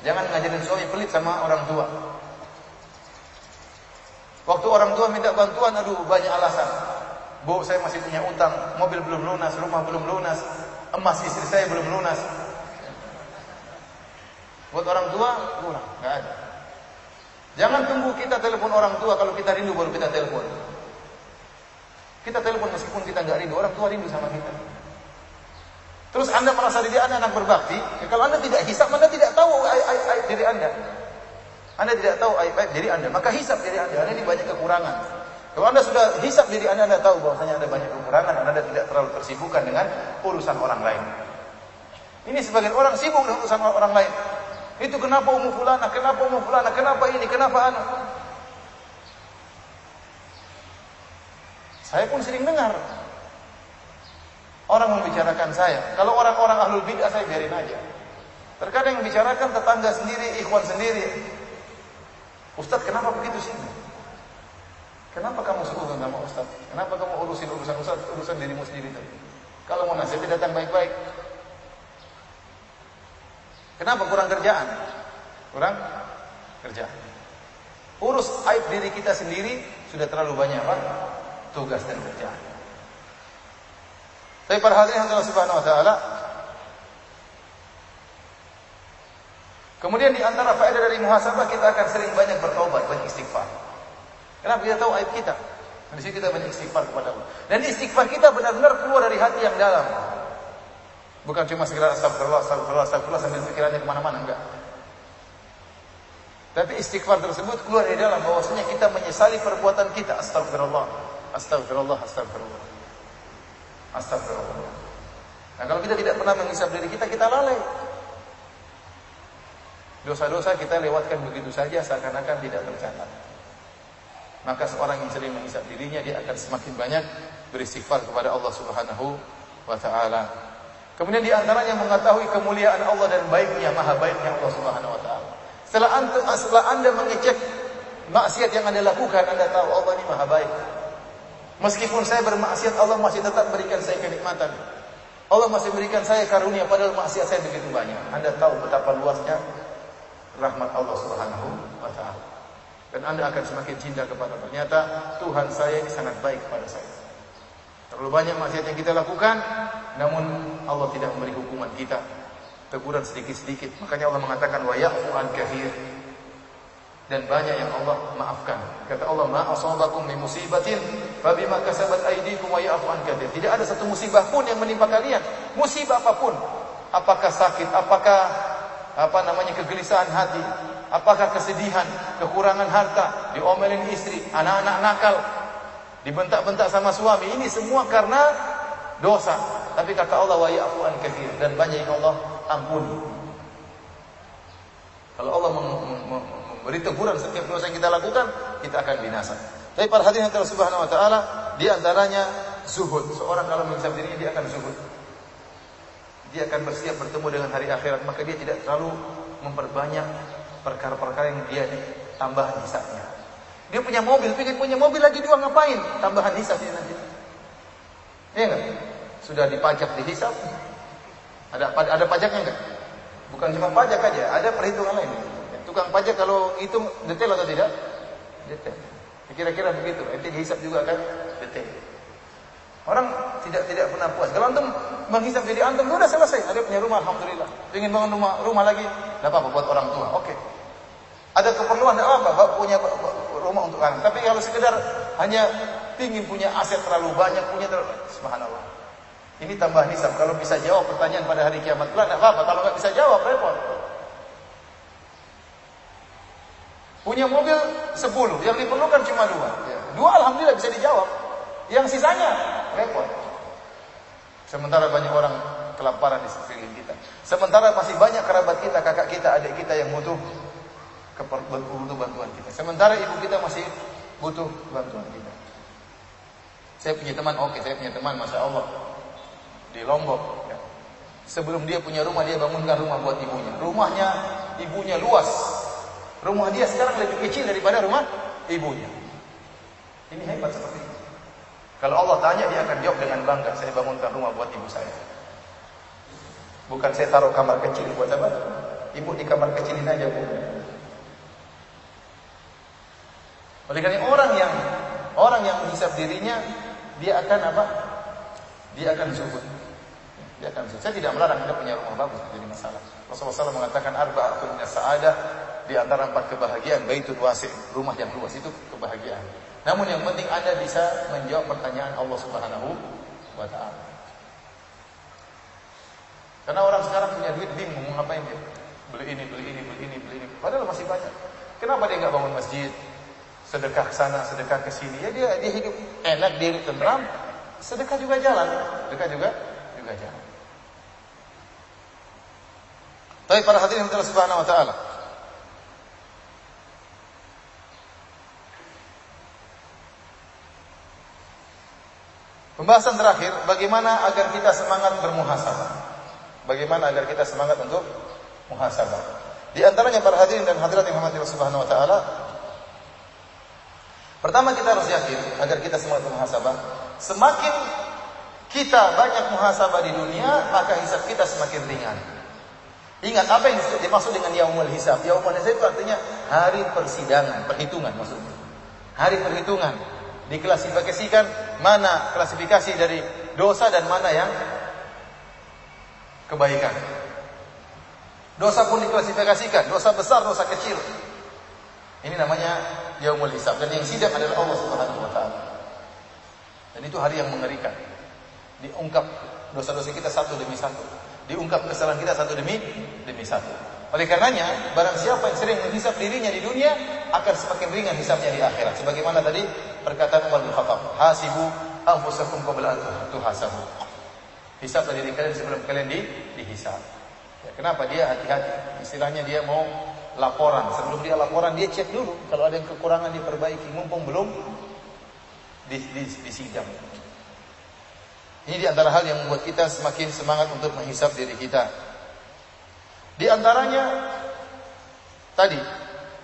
Jangan ngajarin suami pelit sama orang tua. Waktu orang tua minta bantuan, aduh banyak alasan. Bu, saya masih punya utang, mobil belum lunas, rumah belum lunas, emas istri saya belum lunas. Buat orang tua, kurang, nggak ada. Jangan tunggu kita telepon orang tua kalau kita rindu baru kita telepon. Kita telepon meskipun kita nggak rindu, orang tua rindu sama kita. Terus Anda merasa diri Anda anak berbakti, ya kalau Anda tidak hisap, Anda tidak tahu aib-aib diri Anda. Anda tidak tahu aib-aib diri Anda, maka hisap diri Anda. Anda ini banyak kekurangan. Kalau Anda sudah hisap diri Anda, Anda tahu bahwasanya Anda banyak kekurangan, Anda tidak terlalu tersibukkan dengan urusan orang lain. Ini sebagian orang sibuk dengan urusan orang lain. Itu kenapa umum fulana, kenapa umum fulana, kenapa ini, kenapa anu. Saya pun sering dengar Orang membicarakan saya. Kalau orang-orang ahlul bid'ah saya biarin aja. Terkadang yang membicarakan tetangga sendiri, ikhwan sendiri. Ustaz, kenapa begitu sih? Kenapa kamu suruh sama Ustaz? Kenapa kamu urusin urusan Ustaz, urusan dirimu sendiri tadi? Kalau mau nasihat datang baik-baik. Kenapa kurang kerjaan? Kurang kerjaan. Urus aib diri kita sendiri sudah terlalu banyak apa? Tugas dan kerjaan. Tapi para hadirin Allah Subhanahu wa taala Kemudian di antara faedah dari muhasabah kita akan sering banyak bertobat, banyak istighfar. Kenapa kita tahu aib kita? Di sini kita banyak istighfar kepada Allah. Dan istighfar kita benar-benar keluar dari hati yang dalam. Bukan cuma sekedar astagfirullah, astagfirullah, astagfirullah sambil pikirannya ke mana-mana, enggak. Tapi istighfar tersebut keluar dari dalam bahwasanya kita menyesali perbuatan kita. Astagfirullah, astagfirullah, astagfirullah. Astagfirullah. Nah kalau kita tidak pernah menghisap diri kita, kita lalai. Dosa-dosa kita lewatkan begitu saja seakan-akan tidak tercatat. Maka seorang yang sering menghisap dirinya dia akan semakin banyak beristighfar kepada Allah Subhanahu wa taala. Kemudian di antaranya mengetahui kemuliaan Allah dan baiknya, maha baiknya Allah Subhanahu wa taala. Setelah anda, setelah anda mengecek maksiat yang anda lakukan, anda tahu Allah ini maha baik. Meskipun saya bermaksiat, Allah masih tetap berikan saya kenikmatan. Allah masih berikan saya karunia padahal maksiat saya begitu banyak. Anda tahu betapa luasnya rahmat Allah Subhanahu wa taala. Dan Anda akan semakin cinta kepada ternyata Tuhan saya ini sangat baik kepada saya. Terlalu banyak maksiat yang kita lakukan namun Allah tidak memberi hukuman kita. Teguran sedikit-sedikit. Makanya Allah mengatakan wa an. Dan banyak yang Allah maafkan. Kata Allah, "Ma asabakum min musibatin fabima kasabat aydikum wa ya'fu an kathir." Tidak ada satu musibah pun yang menimpa kalian. Musibah apa pun. Apakah sakit, apakah apa namanya kegelisahan hati, apakah kesedihan, kekurangan harta, diomelin istri, anak-anak nakal, dibentak-bentak sama suami, ini semua karena dosa. Tapi kata Allah wa ya'fu katsir dan banyak yang Allah ampuni. Kalau Allah memberi teguran setiap dosa yang kita lakukan, kita akan binasa. Tapi para hadirin Allah Subhanahu wa taala, di antaranya zuhud. Seorang kalau menghisap dirinya dia akan zuhud dia akan bersiap bertemu dengan hari akhirat maka dia tidak terlalu memperbanyak perkara-perkara yang dia tambahan hisapnya. Dia punya mobil, pengen punya mobil lagi dua ngapain? Tambahan hisap dia nanti. Iya enggak? Sudah dipajak dihisap. Ada ada pajaknya enggak? Bukan cuma pajak aja, ada perhitungan lain. Tukang pajak kalau hitung detail atau tidak? Detail. Kira-kira begitu. Nanti dihisap juga kan detail. Orang tidak tidak pernah puas. Kalau antum menghisap diri antum, sudah selesai. Ada punya rumah, alhamdulillah. Ingin bangun rumah rumah lagi, tidak apa-apa buat orang tua. Oke. Okay. Ada keperluan, tidak apa-apa. Punya rumah untuk anak. Tapi kalau sekedar hanya ingin punya aset terlalu banyak, punya terlalu, subhanallah. Ini tambah hisap. Kalau bisa jawab pertanyaan pada hari kiamat tidak apa-apa. Kalau nggak bisa jawab, repot. Punya mobil 10, yang diperlukan cuma dua. Dua alhamdulillah bisa dijawab. Yang sisanya repot. Sementara banyak orang kelaparan di sekeliling kita. Sementara masih banyak kerabat kita, kakak kita, adik kita yang butuh butuh bantuan kita. Sementara ibu kita masih butuh bantuan kita. Saya punya teman, oke, okay, saya punya teman, masya Allah di Lombok. Ya. Sebelum dia punya rumah, dia bangunkan rumah buat ibunya. Rumahnya ibunya luas. Rumah dia sekarang lebih kecil daripada rumah ibunya. Ini hebat seperti ini. Kalau Allah tanya dia akan jawab dengan bangga, saya bangunkan rumah buat ibu saya. Bukan saya taruh kamar kecil buat apa? Ibu di kamar kecilin aja bu. Oleh karena orang yang orang yang menghisap dirinya, dia akan apa? Dia akan zuhud. Dia akan zuhud. Saya tidak melarang anda punya rumah bagus, jadi masalah. Rasulullah SAW mengatakan arba'atun min sa'adah di antara empat kebahagiaan baitun wasi, rumah yang luas itu kebahagiaan. Namun yang penting Anda bisa menjawab pertanyaan Allah Subhanahu wa taala. Karena orang sekarang punya duit bingung ngapain dia? Beli ini, beli ini, beli ini, beli ini. Padahal masih banyak. Kenapa dia nggak bangun masjid? Sedekah sana, sedekah ke sini. Ya dia dia hidup enak, dia hidup tenteram. Sedekah juga jalan. Sedekah juga juga jalan. Tapi para hadirin Allah Subhanahu wa taala. Pembahasan terakhir, bagaimana agar kita semangat bermuhasabah. Bagaimana agar kita semangat untuk muhasabah. Di antaranya para hadirin dan hadirat yang rahmati Subhanahu wa taala, Pertama kita harus yakin agar kita semangat muhasabah. Semakin kita banyak muhasabah di dunia, maka hisab kita semakin ringan. Ingat apa yang dimaksud dengan yaumul hisab? Yaumul hisab itu artinya hari persidangan, perhitungan maksudnya. Hari perhitungan. Diklasifikasikan mana klasifikasi dari dosa dan mana yang kebaikan. Dosa pun diklasifikasikan, dosa besar, dosa kecil. Ini namanya yaumul hisab dan yang sidang adalah Allah Subhanahu wa taala. Dan itu hari yang mengerikan. Diungkap dosa-dosa kita satu demi satu. Diungkap kesalahan kita satu demi demi satu. Oleh karenanya, barang siapa yang sering menghisap dirinya di dunia akan semakin ringan hisapnya di akhirat. Sebagaimana tadi perkataan Umar bin Khattab, "Hasibu anfusakum qabla an tuhasabu." Hisaplah diri kalian sebelum kalian di dihisap. Ya, kenapa dia hati-hati? Istilahnya dia mau laporan. Sebelum dia laporan dia cek dulu kalau ada yang kekurangan diperbaiki mumpung belum di, di, di. Ini di antara hal yang membuat kita semakin semangat untuk menghisap diri kita. Di antaranya tadi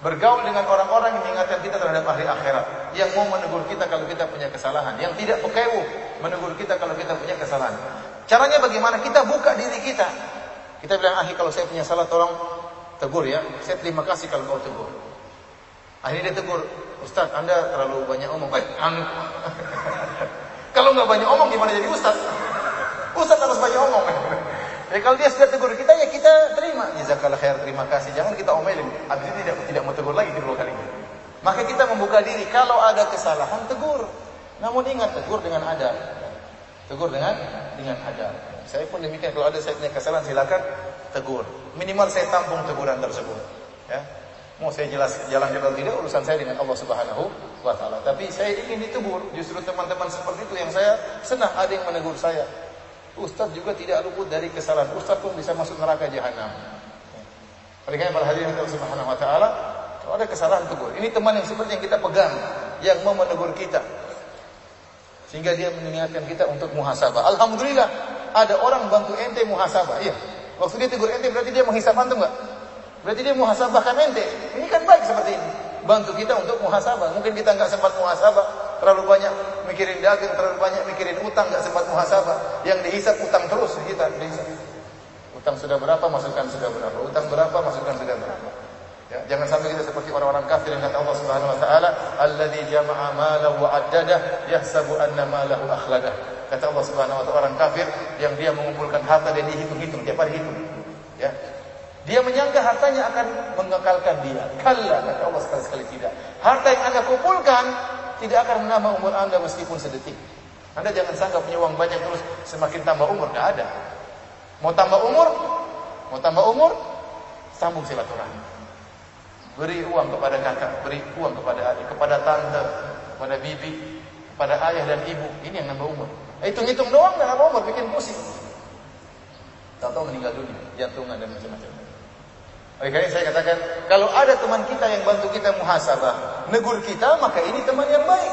bergaul dengan orang-orang yang mengingatkan kita terhadap hari akhirat, yang mau menegur kita kalau kita punya kesalahan, yang tidak pekewu menegur kita kalau kita punya kesalahan. Caranya bagaimana? Kita buka diri kita. Kita bilang, "Ahi, kalau saya punya salah tolong tegur ya. Saya terima kasih kalau kau tegur." Akhirnya dia tegur, "Ustaz, Anda terlalu banyak omong." Anu. kalau nggak banyak omong gimana jadi ustaz? Ustaz harus banyak omong. Ya kalau dia sudah tegur kita ya kita terima. Jazakallah khair, terima kasih. Jangan kita omelin. Habis itu tidak tidak mau tegur lagi kedua kalinya. Maka kita membuka diri kalau ada kesalahan tegur. Namun ingat tegur dengan adab. Tegur dengan dengan adab. Saya pun demikian kalau ada saya punya kesalahan silakan tegur. Minimal saya tampung teguran tersebut. Ya. Mau saya jelas jalan jalan tidak urusan saya dengan Allah Subhanahu wa taala. Tapi saya ingin ditegur. Justru teman-teman seperti itu yang saya senang ada yang menegur saya. Ustaz juga tidak luput dari kesalahan. Ustaz pun bisa masuk neraka jahanam. Karena para hadirin Allah Subhanahu wa taala, kalau ada kesalahan tegur. Ini teman yang seperti yang kita pegang, yang mau menegur kita. Sehingga dia mengingatkan kita untuk muhasabah. Alhamdulillah, ada orang bantu ente muhasabah. Iya. Waktu dia tegur ente berarti dia menghisap antum enggak? Berarti dia muhasabahkan ente. Ini kan baik seperti ini. Bantu kita untuk muhasabah. Mungkin kita enggak sempat muhasabah, terlalu banyak mikirin dagang, terlalu banyak mikirin utang, enggak sempat muhasabah. Yang dihisap utang terus kita dihisap. Utang sudah berapa, masukkan sudah berapa. Utang berapa, masukkan sudah berapa. Ya, jangan sampai kita seperti orang-orang kafir yang kata Allah Subhanahu wa taala, "Alladzi jama'a malahu wa 'addadah yahsabu anna malahu akhladah." Kata Allah Subhanahu wa taala orang kafir yang dia mengumpulkan harta dan dihitung-hitung tiap hari hitung. Ya. Dia menyangka hartanya akan mengekalkan dia. Kalla kata Allah sekali-sekali tidak. Harta yang Anda kumpulkan tidak akan menambah umur Anda meskipun sedetik. Anda jangan sangka punya uang banyak terus semakin tambah umur, tidak ada. Mau tambah umur, mau tambah umur, sambung silaturahmi. Beri uang kepada kakak, beri uang kepada adik, kepada tante, kepada bibi, kepada ayah dan ibu. Ini yang nambah umur. Hitung-hitung doang dan nambah umur, bikin pusing. Tahu-tahu meninggal dunia, jantungan dan macam-macam. Karena saya katakan, kalau ada teman kita yang bantu kita muhasabah, negur kita, maka ini teman yang baik.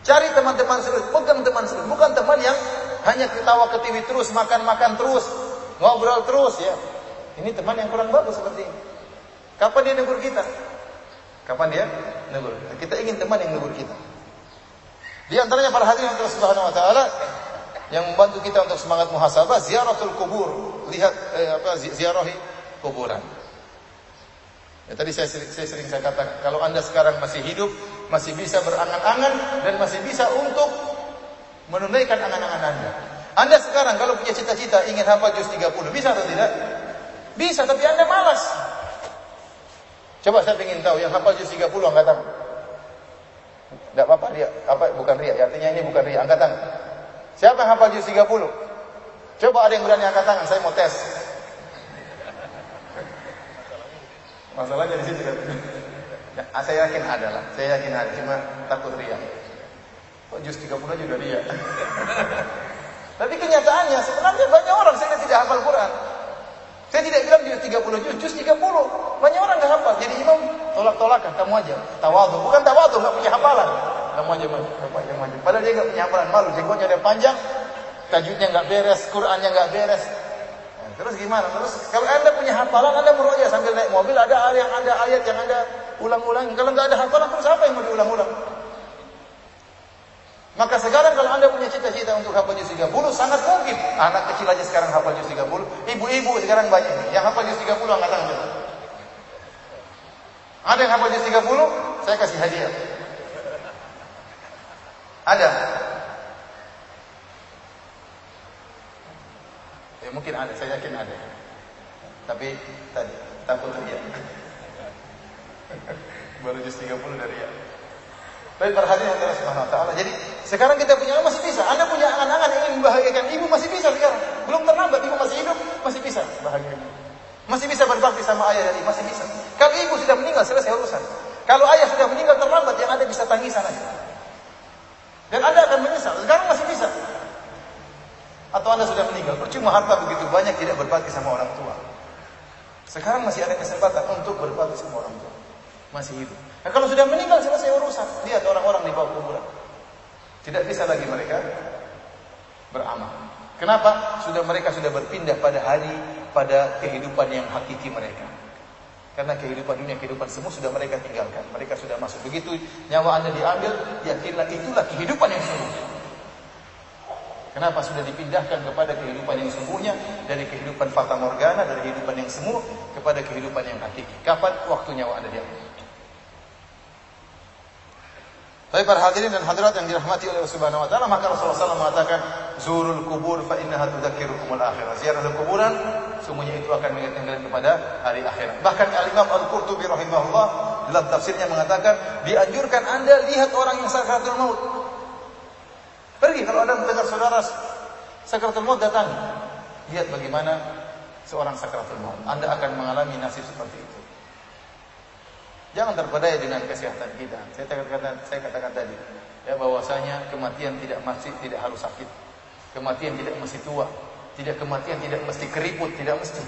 Cari teman-teman serius, pegang teman serius, bukan teman yang hanya ketawa ke TV terus, makan-makan terus, ngobrol terus ya. Ini teman yang kurang bagus seperti ini. Kapan dia negur kita? Kapan dia negur? Kita ingin teman yang negur kita. Di antaranya para hadirin Allah Subhanahu wa taala yang membantu kita untuk semangat muhasabah ziaratul kubur. Lihat eh, apa ziarahi kuburan. Ya, tadi saya, saya sering saya katakan kalau Anda sekarang masih hidup, masih bisa berangan-angan dan masih bisa untuk menunaikan angan-angan Anda. Anda sekarang kalau punya cita-cita ingin hafal juz 30, bisa atau tidak? Bisa, tapi Anda malas. Coba saya ingin tahu yang hafal juz 30 angkat tangan. Tidak apa-apa dia, apa bukan ria, artinya ini bukan ria, angkat. Siapa yang hafal juz 30? Coba ada yang berani angkat tangan, saya mau tes. Masalahnya di situ kan. Ya, saya yakin ada lah, saya yakin ada, cuma takut ria. Kok juz 30 aja udah ria. Tapi kenyataannya sebenarnya banyak orang saya tidak hafal Quran. Saya tidak bilang juz 30 juz, juz 30. Banyak orang nggak hafal. Jadi imam tolak-tolakan kamu aja. Tawadu, bukan tawadu, nggak punya hafalan. Kamu aja maju, kamu aja maju. Padahal dia nggak punya hafalan, malu jenggotnya ada panjang, tajwidnya nggak beres, Qurannya nggak beres. Terus gimana? Terus kalau Anda punya hafalan, Anda meroja sambil naik mobil, ada yang ada ayat yang Anda ulang-ulang. Kalau nggak ada hafalan, terus apa yang mau diulang-ulang? Maka sekarang kalau Anda punya cita-cita untuk hafal juz 30, sangat mungkin. Anak kecil aja sekarang hafal juz 30, ibu-ibu sekarang banyak yang hafal juz 30 angkat tangan. Ada yang hafal juz 30, saya kasih hadiah. Ada. Ya mungkin ada, saya yakin ada. Tapi tadi takut ya. Baru juz 30 dari ya. Baik perhatian Allah Subhanahu wa taala. Jadi sekarang kita punya masih bisa. Anda punya angan-angan ingin membahagiakan ibu masih bisa sekarang. Belum terlambat ibu masih hidup, masih bisa bahagia. Masih bisa berbakti sama ayah dan ibu, masih bisa. Kalau ibu sudah meninggal selesai urusan. Kalau ayah sudah meninggal terlambat yang ada bisa tangisan aja. Dan Anda akan menyesal. Sekarang masih bisa. Atau Anda sudah meninggal, percuma harta begitu banyak tidak berbakti sama orang tua. Sekarang masih ada kesempatan untuk berbakti sama orang tua. Masih hidup. Nah, kalau sudah meninggal selesai urusan. Lihat orang-orang di bawah kuburan. Tidak bisa lagi mereka beramal. Kenapa? Sudah mereka sudah berpindah pada hari pada kehidupan yang hakiki mereka. Karena kehidupan dunia, kehidupan semua sudah mereka tinggalkan. Mereka sudah masuk. Begitu nyawa anda diambil, yakinlah itulah kehidupan yang sungguh. Kenapa sudah dipindahkan kepada kehidupan yang sungguhnya dari kehidupan fata morgana dari kehidupan yang semu kepada kehidupan yang hakiki? Kapan waktunya ada dia? Tapi para hadirin dan hadirat yang dirahmati oleh Allah Subhanahu wa taala, maka Rasulullah SAW mengatakan, "Zurul kubur fa innaha tudzakirukumul akhirah." Ziarah kuburan semuanya itu akan mengingatkan kalian kepada hari akhirat. Bahkan Al-Imam Al-Qurtubi rahimahullah dalam tafsirnya mengatakan, dianjurkan Anda lihat orang yang sakaratul maut. Pergi kalau Anda mendengar saudara sakaratul maut datang. Lihat bagaimana seorang sakaratul maut. Anda akan mengalami nasib seperti itu. Jangan terpedaya dengan kesehatan kita. Saya katakan, saya katakan tadi, ya bahwasanya kematian tidak masih tidak harus sakit. Kematian tidak mesti tua. Tidak kematian tidak mesti keriput, tidak mesti.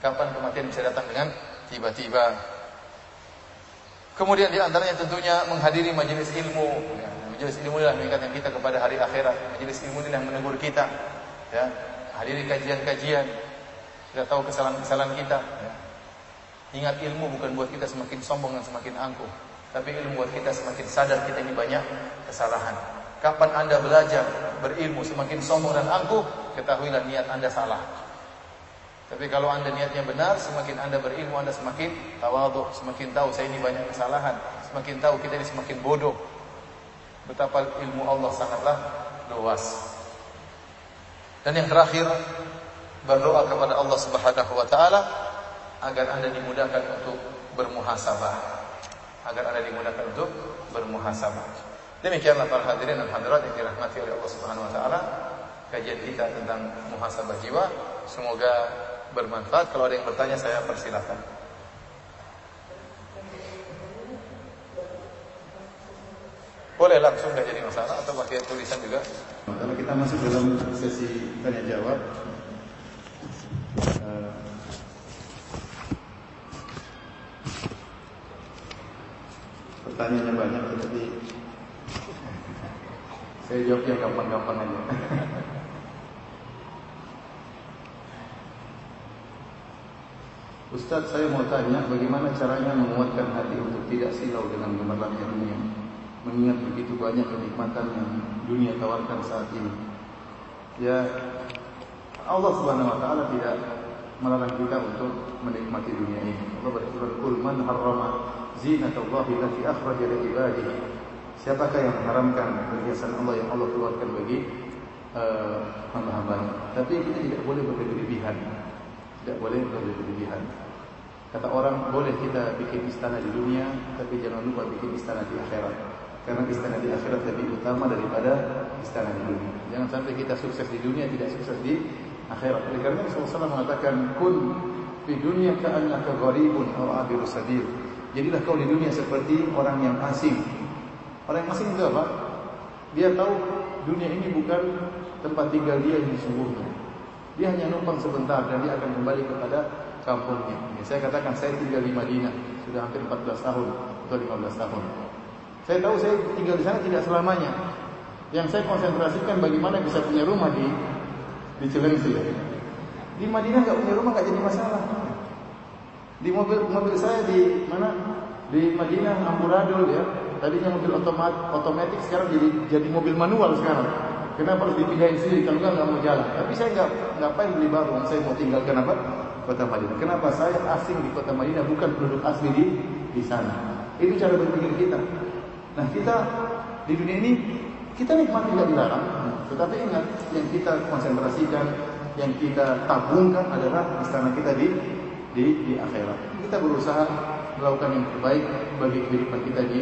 Kapan kematian bisa datang dengan tiba-tiba. Kemudian di antaranya tentunya menghadiri majelis ilmu. Ya, Majelis ilmu inilah mengingatkan kita kepada hari akhirat. Majelis ilmu inilah menegur kita. Ya, hadiri kajian-kajian. Kita tahu kesalahan-kesalahan kita. Ya. Ingat ilmu bukan buat kita semakin sombong dan semakin angkuh. Tapi ilmu buat kita semakin sadar kita ini banyak kesalahan. Kapan anda belajar berilmu semakin sombong dan angkuh, ketahuilah niat anda salah. Tapi kalau anda niatnya benar, semakin anda berilmu, anda semakin tawaduk, semakin tahu saya ini banyak kesalahan, semakin tahu kita ini semakin bodoh, Betapa ilmu Allah sangatlah luas. Dan yang terakhir berdoa kepada Allah Subhanahu wa taala agar Anda dimudahkan untuk bermuhasabah. Agar Anda dimudahkan untuk bermuhasabah. Demikianlah para hadirin dan hadirat yang dirahmati oleh Allah Subhanahu wa taala kajian kita tentang muhasabah jiwa. Semoga bermanfaat. Kalau ada yang bertanya saya persilakan. Boleh langsung nggak jadi masalah atau pakai tulisan juga. Kalau kita masuk dalam sesi tanya jawab, uh, pertanyaannya banyak tetapi saya jawab yang gampang-gampang aja. Ustadz saya mau tanya bagaimana caranya menguatkan hati untuk tidak silau dengan gemerlapnya dunia mengingat begitu banyak kenikmatan yang dunia tawarkan saat ini. Ya, Allah Subhanahu wa taala tidak melarang kita untuk menikmati dunia ini. Allah berfirman, "Qul man harrama zinatallahi allati akhraja li ibadihi." Siapakah yang mengharamkan perhiasan Allah yang Allah keluarkan bagi uh, hamba-hambanya? Tapi kita tidak boleh berlebihan. Tidak boleh berlebihan. Kata orang, boleh kita bikin istana di dunia, tapi jangan lupa bikin istana di akhirat. Karena istana di akhirat lebih utama daripada istana di dunia. Jangan sampai kita sukses di dunia tidak sukses di akhirat. Oleh karena Rasulullah mengatakan kun di dunia ka'annaka gharibun aw abiru sabil. Jadilah kau di dunia seperti orang yang asing. Orang yang asing itu apa? Dia tahu dunia ini bukan tempat tinggal dia yang sesungguhnya. Dia hanya numpang sebentar dan dia akan kembali kepada kampungnya. Ya, saya katakan saya tinggal di Madinah sudah hampir 14 tahun atau 15 tahun. Saya tahu saya tinggal di sana tidak selamanya. Yang saya konsentrasikan bagaimana bisa punya rumah di di Cilengsi. Di Madinah nggak punya rumah nggak jadi masalah. Di mobil mobil saya di mana? Di Madinah amburadul ya. Tadinya mobil otomat otomatis sekarang jadi jadi mobil manual sekarang. Kenapa harus dipindahin sendiri kalau nggak mau jalan? Tapi saya nggak ngapain beli baru. Saya mau tinggalkan apa? Kota Madinah. Kenapa saya asing di kota Madinah bukan penduduk asli di di sana? Itu cara berpikir kita. Nah kita di dunia ini kita nikmati tidak dilarang, tetapi ingat yang kita konsentrasikan, yang kita tabungkan adalah istana kita di di, di akhirat. Kita berusaha melakukan yang terbaik bagi kehidupan kita di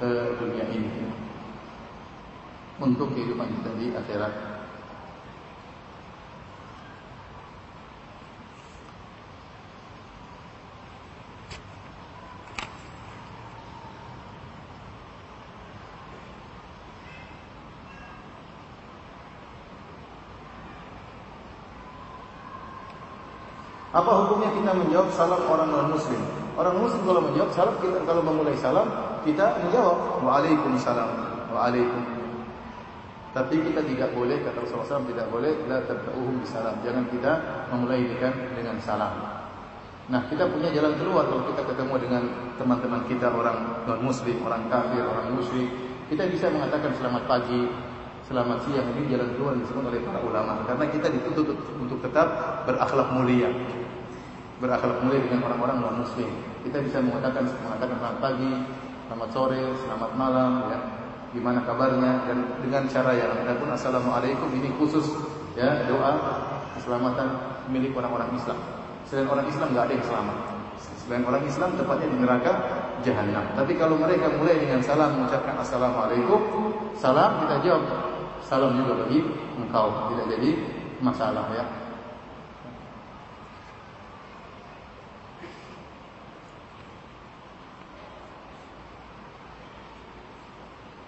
uh, dunia ini untuk kehidupan kita di akhirat. Apa hukumnya kita menjawab salam orang non muslim? Orang muslim kalau menjawab salam kita kalau memulai salam kita menjawab waalaikumsalam waalaikum. Tapi kita tidak boleh kata Rasulullah SAW tidak boleh la tabda'uhum bisalam. Jangan kita memulai dengan dengan salam. Nah, kita punya jalan keluar kalau kita ketemu dengan teman-teman kita orang non muslim, orang kafir, orang musyrik. Kita bisa mengatakan selamat pagi, selamat siang ini jalan keluar disebut oleh para ulama karena kita dituntut untuk tetap berakhlak mulia berakhlak mulia dengan orang-orang non muslim. Kita bisa mengatakan mengatakan selamat pagi, selamat sore, selamat malam, ya. Gimana kabarnya dan dengan cara yang adapun assalamualaikum ini khusus ya doa keselamatan milik orang-orang Islam. Selain orang Islam nggak ada yang selamat. Selain orang Islam tepatnya di neraka jahanam. Tapi kalau mereka mulai dengan salam mengucapkan assalamualaikum, salam kita jawab salam juga bagi engkau tidak jadi masalah ya.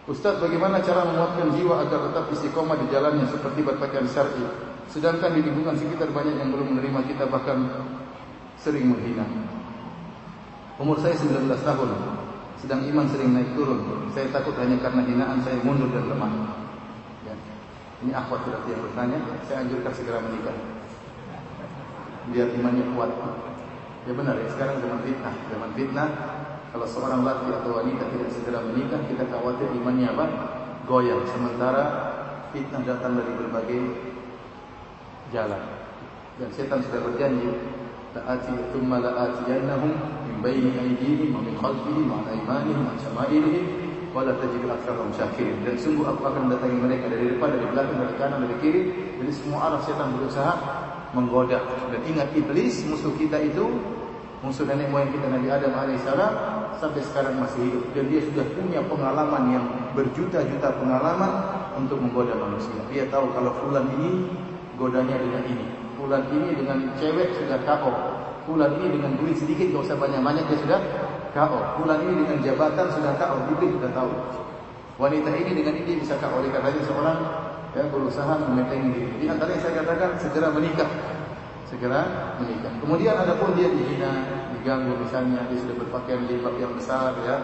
Ustaz bagaimana cara menguatkan jiwa agar tetap istiqomah di jalannya seperti berpakaian syar'i sedangkan di lingkungan sekitar banyak yang belum menerima kita bahkan sering menghina. Umur saya 19 tahun, sedang iman sering naik turun. Saya takut hanya karena hinaan saya mundur dan lemah. Ya. Ini akhwat berarti yang bertanya, saya anjurkan segera menikah. Biar imannya kuat. Ya benar ya, sekarang zaman fitnah, zaman fitnah kalau seorang laki atau wanita tidak segera menikah, kita khawatir imannya apa? Goyang. Sementara fitnah datang dari berbagai jalan. Dan setan sudah berjanji, la'ati thumma la'atiyannahum min baini aydihim wa min khalfihim wa an aymanihim wa an syama'ilihim wa la tajidu aktsarahum syakirin. Dan sungguh aku akan mendatangi mereka dari depan, dari belakang, dari kanan, dari kiri. Jadi semua arah setan berusaha menggoda. Dan ingat iblis musuh kita itu musuh nenek moyang kita Nabi Adam alaihissalam sampai sekarang masih hidup dan dia sudah punya pengalaman yang berjuta-juta pengalaman untuk menggoda manusia. Dia tahu kalau fulan ini godanya dengan ini, fulan ini dengan cewek sudah KO, fulan ini dengan duit sedikit gak usah banyak-banyak dia sudah KO, fulan ini dengan jabatan sudah KO, dia sudah tahu. Wanita ini dengan ini bisa KO oleh karena seorang yang berusaha mementingin diri. Di yang saya katakan segera menikah segera menikah. Kemudian ada pun dia dihina, diganggu misalnya dia sudah berpakaian jilbab yang besar ya.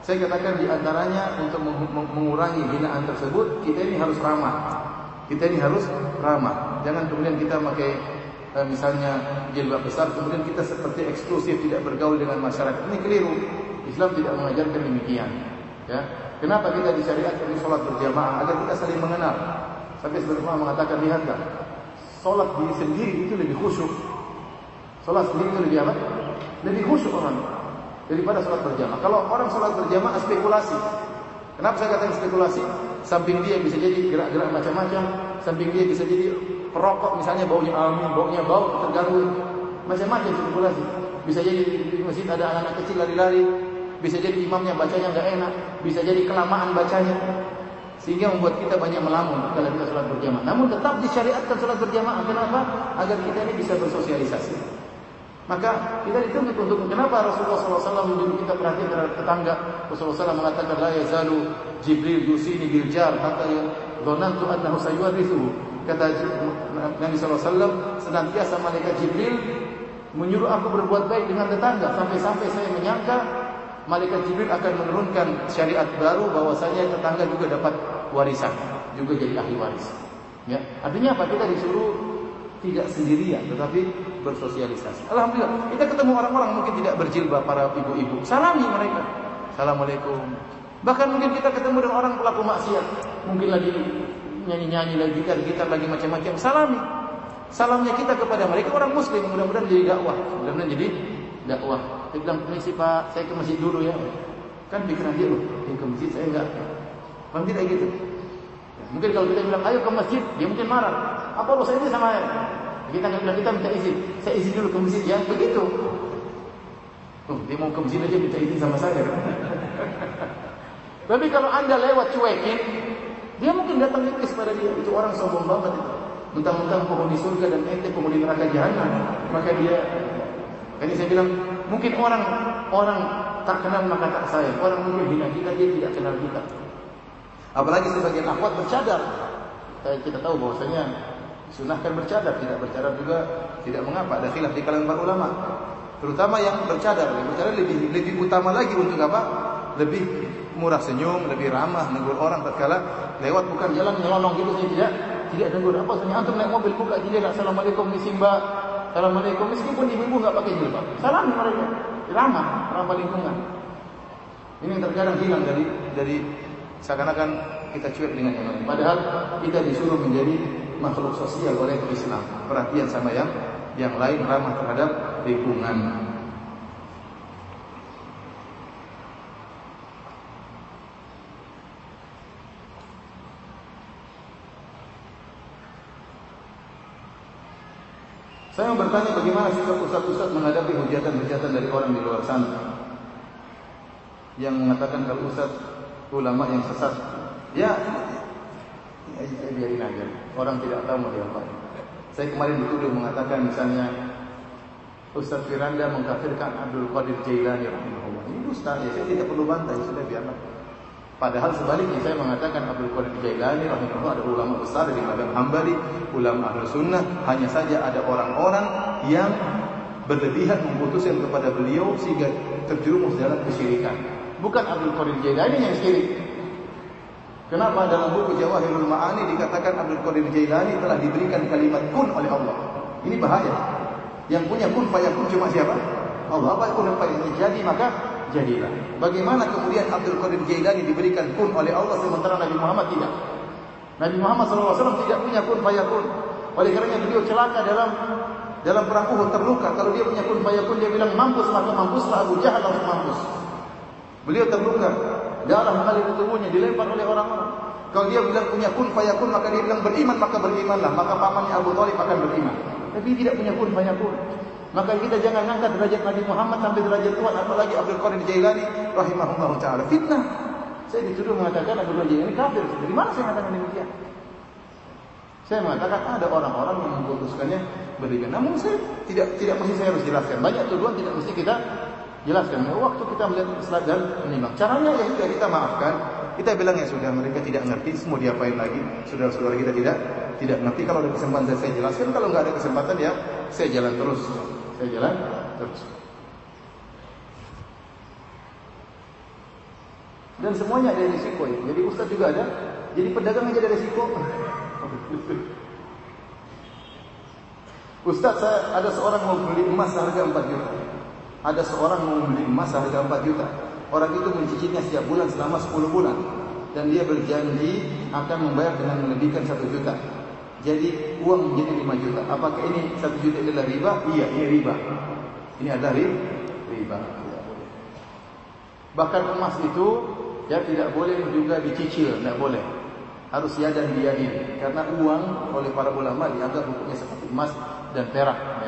Saya katakan di antaranya untuk mengurangi hinaan tersebut kita ini harus ramah. Kita ini harus ramah. Jangan kemudian kita pakai eh, misalnya jilbab besar kemudian kita seperti eksklusif tidak bergaul dengan masyarakat. Ini keliru. Islam tidak mengajarkan demikian. Ya. Kenapa kita disyariatkan di sholat berjamaah agar kita saling mengenal. Sampai sebenarnya mengatakan lihatlah Sholat diri sendiri itu lebih khusyuk. Sholat sendiri itu lebih apa? Lebih khusyuk orang daripada sholat berjamaah. Kalau orang sholat berjamaah spekulasi. Kenapa saya katakan spekulasi? Samping dia bisa jadi gerak-gerak macam-macam. Samping dia bisa jadi perokok misalnya baunya amin, baunya bau terganggu. Macam-macam spekulasi. Bisa jadi di masjid ada anak-anak kecil lari-lari. Bisa jadi imamnya bacanya nggak enak. Bisa jadi kelamaan bacanya sehingga membuat kita banyak melamun kalau kita sholat berjamaah. Namun tetap disyariatkan sholat berjamaah. Kenapa? Agar kita ini bisa bersosialisasi. Maka kita dituntut untuk kenapa Rasulullah SAW menjadi kita perhatian terhadap tetangga. Rasulullah SAW mengatakan la yazalu Jibril yusini bil jar hatta dhanantu annahu sayurithu. Kata Nabi SAW senantiasa malaikat Jibril menyuruh aku berbuat baik dengan tetangga sampai-sampai saya menyangka malaikat Jibril akan menurunkan syariat baru bahwasanya tetangga juga dapat warisan, juga jadi ahli waris. Ya, artinya apa? Kita disuruh tidak sendirian tetapi bersosialisasi. Alhamdulillah, kita ketemu orang-orang mungkin tidak berjilbab para ibu-ibu, salami mereka. Assalamualaikum. Bahkan mungkin kita ketemu dengan orang pelaku maksiat, mungkin lagi nyanyi-nyanyi lagi gitar-gitar lagi macam-macam, salami. Salamnya kita kepada mereka orang muslim, mudah-mudahan jadi dakwah, mudah-mudahan jadi dakwah. Dia bilang, "Permisi Pak, saya ke masjid dulu ya." Kan pikiran dia loh, dia ke masjid saya enggak. Bang tidak gitu. Mungkin kalau kita bilang ayo ke masjid, dia mungkin marah. Apa ini sama kita nggak bilang kita minta izin. Saya izin dulu ke masjid ya, begitu. Oh, dia mau ke masjid aja minta izin sama saya. Tapi kalau anda lewat cuekin, dia mungkin datang iblis pada dia. Itu orang sombong banget itu. Mentang-mentang penghuni surga dan ente penghuni neraka jahanam, maka dia. Ini saya bilang, mungkin orang orang tak kenal maka tak sayang. Orang mungkin hina kita, dia tidak kenal kita. Apalagi sebagian akhwat bercadar. Kita tahu bahwasanya sunahkan bercadar, tidak bercadar juga tidak mengapa. Ada khilaf di kalangan para ulama. Terutama yang bercadar, yang bercadar lebih lebih utama lagi untuk apa? Lebih murah senyum, lebih ramah negur orang tatkala lewat bukan jalan nyelonong gitu saya tidak tidak negur. Apa sebenarnya antum naik mobil buka jendela, assalamualaikum misi mbak, assalamualaikum meskipun ibu-ibu enggak pakai jilbab, salam mereka, ramah, ramah lingkungan. Ini yang terkadang hilang dari dari seakan-akan kita cuek dengan yang lain. Padahal kita disuruh menjadi makhluk sosial oleh Islam. Perhatian sama yang yang lain ramah terhadap lingkungan. Saya bertanya bagaimana sikap ustaz-ustaz menghadapi hujatan-hujatan dari orang di luar sana yang mengatakan kalau ustaz ulama yang sesat. Ya, ya biarin aja. Orang tidak tahu mau diapain. Saya kemarin dituduh mengatakan misalnya Ustaz Firanda mengkafirkan Abdul Qadir Jailani rahimahullah. Ini Ustaz ya, saya tidak perlu bantah, sudah biarlah. Padahal sebaliknya saya mengatakan Abdul Qadir Jailani rahimahullah ada ulama besar dari mazhab Hambali, ulama Ahlus Sunnah, hanya saja ada orang-orang yang berlebihan memutuskan kepada beliau sehingga terjerumus dalam kesyirikan. Bukan Abdul Qadir Jailani yang syirik. Kenapa dalam buku Jawahirul Ma'ani dikatakan Abdul Qadir Jailani telah diberikan kalimat kun oleh Allah. Ini bahaya. Yang punya kun fayakun cuma siapa? Allah. Apa kun fayakun? Jadi maka jadilah. Bagaimana kemudian Abdul Qadir Jailani diberikan kun oleh Allah sementara Nabi Muhammad tidak? Nabi Muhammad SAW tidak punya kun fayakun. Oleh kerana beliau celaka dalam dalam perang Uhud terluka. Kalau dia punya kun fayakun dia bilang mampus maka mampuslah Abu Jahal langsung mampus. Beliau terluka, darah mengalir di tubuhnya, dilempar oleh orang-orang. Kalau dia bilang punya kun fayakun, maka dia bilang beriman, maka berimanlah. Maka pamannya Abu Talib akan beriman. Tapi tidak punya kun fayakun. Maka kita jangan angkat derajat Nabi Muhammad sampai derajat Tuhan, apalagi Abdul Qadir Jailani rahimahullah taala. Fitnah. Saya dituduh mengatakan Abdul Qadir Jailani kafir. Dari mana saya mengatakan demikian? Saya mengatakan ada orang-orang yang memutuskannya berbeda. Namun saya tidak tidak mesti saya harus jelaskan. Banyak tuduhan tidak mesti kita jelaskan. Waktu kita melihat dan menimbang. Caranya ya sudah kita maafkan. Kita bilang ya sudah mereka tidak ngerti, semua diapain lagi? Saudara-saudara kita tidak tidak ngerti. Kalau ada kesempatan saya jelaskan, kalau nggak ada kesempatan ya saya jalan terus. Saya jalan terus. Dan semuanya ada risiko ya. Jadi Ustaz juga ada. Jadi pedagang aja ada risiko. Ustaz saya ada seorang mau beli emas harga 4 juta. Ada seorang mau beli emas harga 4 juta. Orang itu mencicilnya setiap bulan selama 10 bulan dan dia berjanji akan membayar dengan melebihkan 1 juta. Jadi uang menjadi 5 juta. Apakah ini 1 juta adalah riba? Iya, ini riba. Ini adalah riba. Bahkan emas itu ya tidak boleh juga dicicil, tidak boleh. Harus ya dan biyadin. Karena uang oleh para ulama dianggap hukumnya seperti emas dan perak.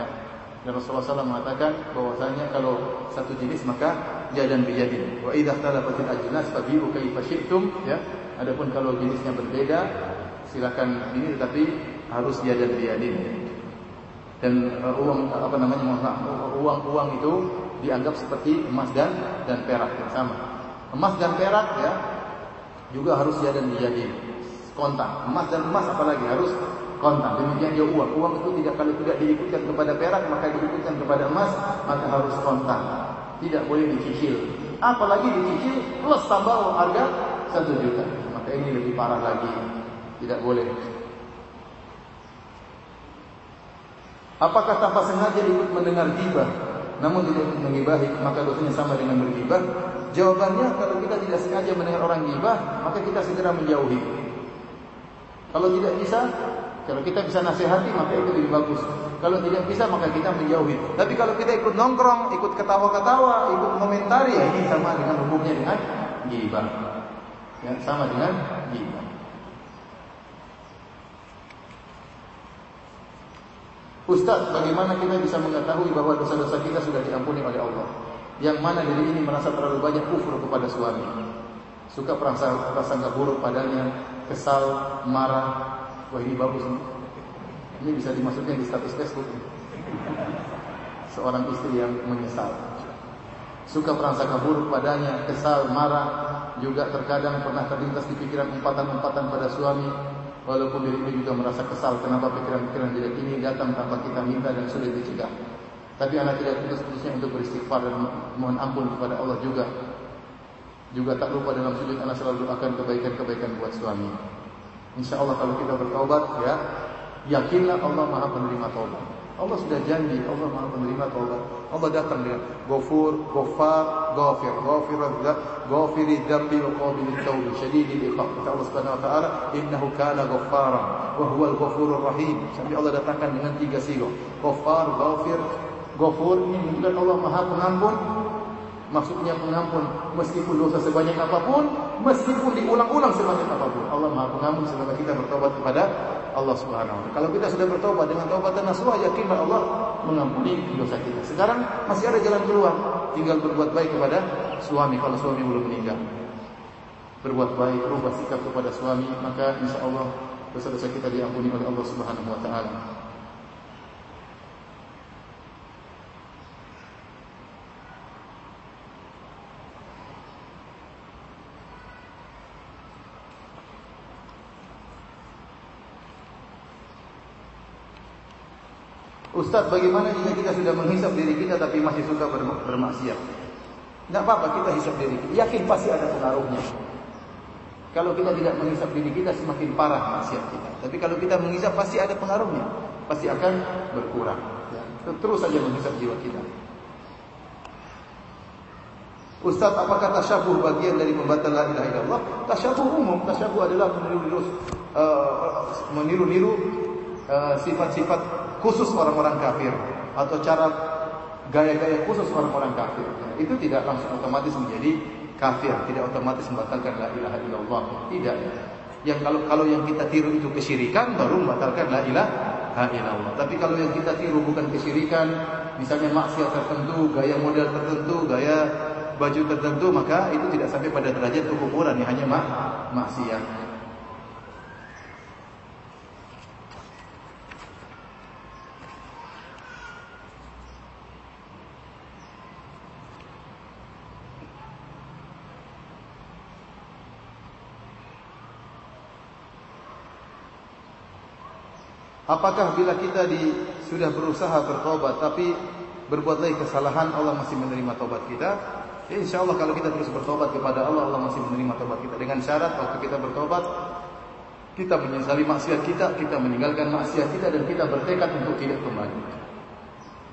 Dan Rasulullah SAW mengatakan bahwasanya kalau satu jenis maka jadan bijadin. Wa idza ikhtalafatil ajnas fabi'u kaifa syi'tum ya. Adapun kalau jenisnya berbeda silakan ini tetapi harus jadan bijadin. Dan uh, uang apa namanya uang-uang itu dianggap seperti emas dan dan perak yang sama. Emas dan perak ya juga harus jadan bijadin. Kontak. Emas dan emas apalagi harus kontak. Demikian juga uang. Uang itu tidak kalau tidak diikutkan kepada perak maka diikutkan kepada emas maka harus kontak. Tidak boleh dicicil. Apalagi dicicil plus tambah harga satu juta. Maka ini lebih parah lagi. Tidak boleh. Apakah tanpa sengaja ikut mendengar gibah namun tidak ikut mengibahi maka dosanya sama dengan bergibah? Jawabannya kalau kita tidak sengaja mendengar orang gibah maka kita segera menjauhi. Kalau tidak bisa, kalau kita bisa nasihati maka itu lebih bagus. Kalau tidak bisa maka kita menjauhi. Tapi kalau kita ikut nongkrong, ikut ketawa-ketawa, ikut komentari ya ini sama dengan hukumnya dengan gibah. Ya, sama dengan gibah. Ustaz, bagaimana kita bisa mengetahui bahwa dosa-dosa kita sudah diampuni oleh Allah? Yang mana diri ini merasa terlalu banyak kufur kepada suami. Suka perasaan prasangka buruk padanya, kesal, marah. Wah ini bagus nih. Ini bisa dimasukkan di status Facebook. Seorang istri yang menyesal. Suka prasangka buruk padanya, kesal, marah. Juga terkadang pernah terlintas di pikiran umpatan-umpatan pada suami Walaupun diri ini juga merasa kesal kenapa pikiran-pikiran jelek ini datang tanpa kita minta dan sulit dicegah. Tapi anak tidak putus-putusnya untuk beristighfar dan mohon ampun kepada Allah juga. Juga tak lupa dalam sujud anak selalu doakan kebaikan-kebaikan buat suami. Insya Allah kalau kita bertaubat ya, yakinlah Allah Maha penerima taubat. Allah sudah janji, Allah Maha penerima taubat. Allah datang dengan Ghafur, Ghaffar, Ghafir, Ghafir, Ghafiri dzambi wa qabil taubi, syadidil iqab. Kata Allah Subhanahu wa taala, "Innahu kana ghaffara rahim." Sampai Allah datangkan dengan tiga sigo. Ghaffar, Ghafir, Ghafur ini menunjukkan Allah Maha Pengampun. Maksudnya pengampun meskipun dosa sebanyak apa pun, meskipun diulang-ulang sebanyak apa pun. Allah Maha Pengampun selama kita bertobat kepada Allah Subhanahu wa. Kalau kita sudah bertobat dengan taubatan nasuha, yakinlah Allah mengampuni dosa kita. Sekarang masih ada jalan keluar, tinggal berbuat baik kepada suami kalau suami belum meninggal. Berbuat baik, rubah sikap kepada suami, maka insya Allah dosa-dosa kita diampuni oleh Allah Subhanahu wa taala. Ustaz, bagaimana jika kita sudah menghisap diri kita tapi masih suka bermaksiat? Tidak apa-apa kita hisap diri kita. Yakin pasti ada pengaruhnya. Kalau kita tidak menghisap diri kita semakin parah maksiat kita. Tapi kalau kita menghisap pasti ada pengaruhnya. Pasti akan berkurang. Ya. Terus saja menghisap jiwa kita. Ustaz, apakah tasyabuh bagian dari membatal la ilaha illallah? Tasyabuh umum. Tasyabuh adalah meniru-niru uh, meniru-niru sifat-sifat khusus orang-orang kafir atau cara gaya-gaya khusus orang-orang kafir. Itu tidak langsung otomatis menjadi kafir, tidak otomatis membatalkan la ilaha illallah. Tidak. Yang kalau kalau yang kita tiru itu kesyirikan baru membatalkan la ilaha illallah. Tapi kalau yang kita tiru bukan kesyirikan, misalnya maksiat tertentu, gaya model tertentu, gaya baju tertentu, maka itu tidak sampai pada derajat kekufuran, hanya mak maksiat. Apakah bila kita di, sudah berusaha bertobat tapi berbuat lagi kesalahan Allah masih menerima tobat kita? Ya insya Allah kalau kita terus bertobat kepada Allah Allah masih menerima tobat kita dengan syarat waktu kita bertobat kita menyesali maksiat kita, kita meninggalkan maksiat kita dan kita bertekad untuk tidak kembali.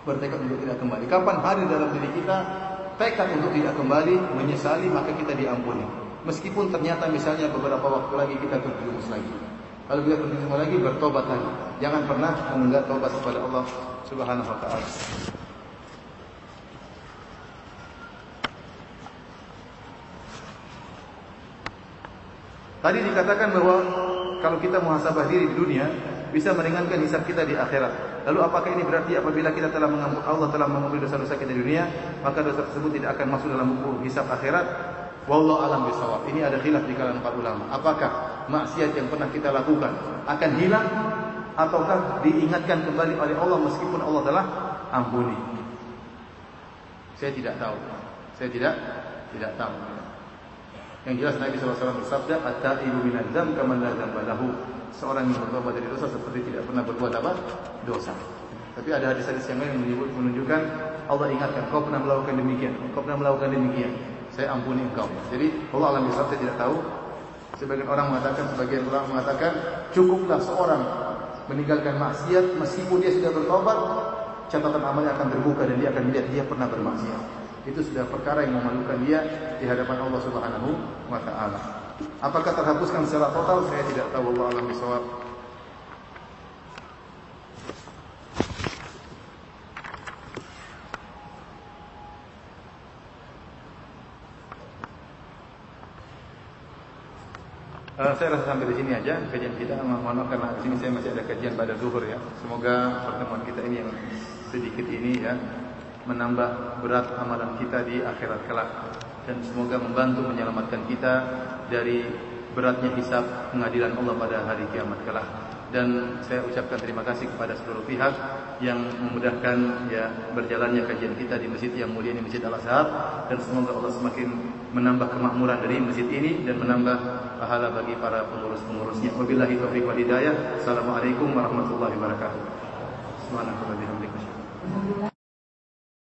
Bertekad untuk tidak kembali. Kapan hari dalam diri kita tekad untuk tidak kembali, menyesali maka kita diampuni. Meskipun ternyata misalnya beberapa waktu lagi kita terjerumus lagi. Kalau kita berjumpa lagi bertobat lagi. Jangan pernah menunda tobat kepada Allah Subhanahu wa taala. Tadi dikatakan bahwa kalau kita muhasabah diri di dunia bisa meringankan hisab kita di akhirat. Lalu apakah ini berarti apabila kita telah mengampuni Allah telah mengampuni dosa-dosa kita di dunia, maka dosa tersebut tidak akan masuk dalam buku hisab akhirat? Wallahu alam bisawab. Ini ada khilaf di kalangan para ulama. Apakah maksiat yang pernah kita lakukan akan hilang ataukah diingatkan kembali oleh Allah meskipun Allah telah ampuni? Saya tidak tahu. Saya tidak tidak tahu. Yang jelas Nabi SAW bersabda, "At-taibu minadz dzam kama la dzamba lahu." Seorang yang bertobat dari dosa seperti tidak pernah berbuat apa? Dosa. Tapi ada hadis-hadis yang lain menyebut menunjukkan Allah ingatkan kau pernah melakukan demikian, kau pernah melakukan demikian saya ampuni engkau. Jadi Allah alam saya tidak tahu. Sebagian orang mengatakan, sebagian orang mengatakan cukuplah seorang meninggalkan maksiat meskipun dia sudah bertobat, catatan amalnya akan terbuka dan dia akan melihat dia pernah bermaksiat. Itu sudah perkara yang memalukan dia di hadapan Allah Subhanahu wa taala. Apakah terhapuskan secara total? Saya tidak tahu Allah alam bisawab. Uh, saya rasa sampai di sini aja kajian kita. Mohon maaf karena di sini saya masih ada kajian pada zuhur ya. Semoga pertemuan kita ini yang sedikit ini ya menambah berat amalan kita di akhirat kelak dan semoga membantu menyelamatkan kita dari beratnya hisab pengadilan Allah pada hari kiamat kelak. Dan saya ucapkan terima kasih kepada seluruh pihak yang memudahkan ya berjalannya kajian kita di masjid yang mulia ini Masjid Al Azhar dan semoga Allah semakin menambah kemakmuran dari masjid ini dan menambah pahala bagi para pengurus-pengurusnya. Wabillahi taufiq wal hidayah. Assalamualaikum warahmatullahi wabarakatuh. Subhanallah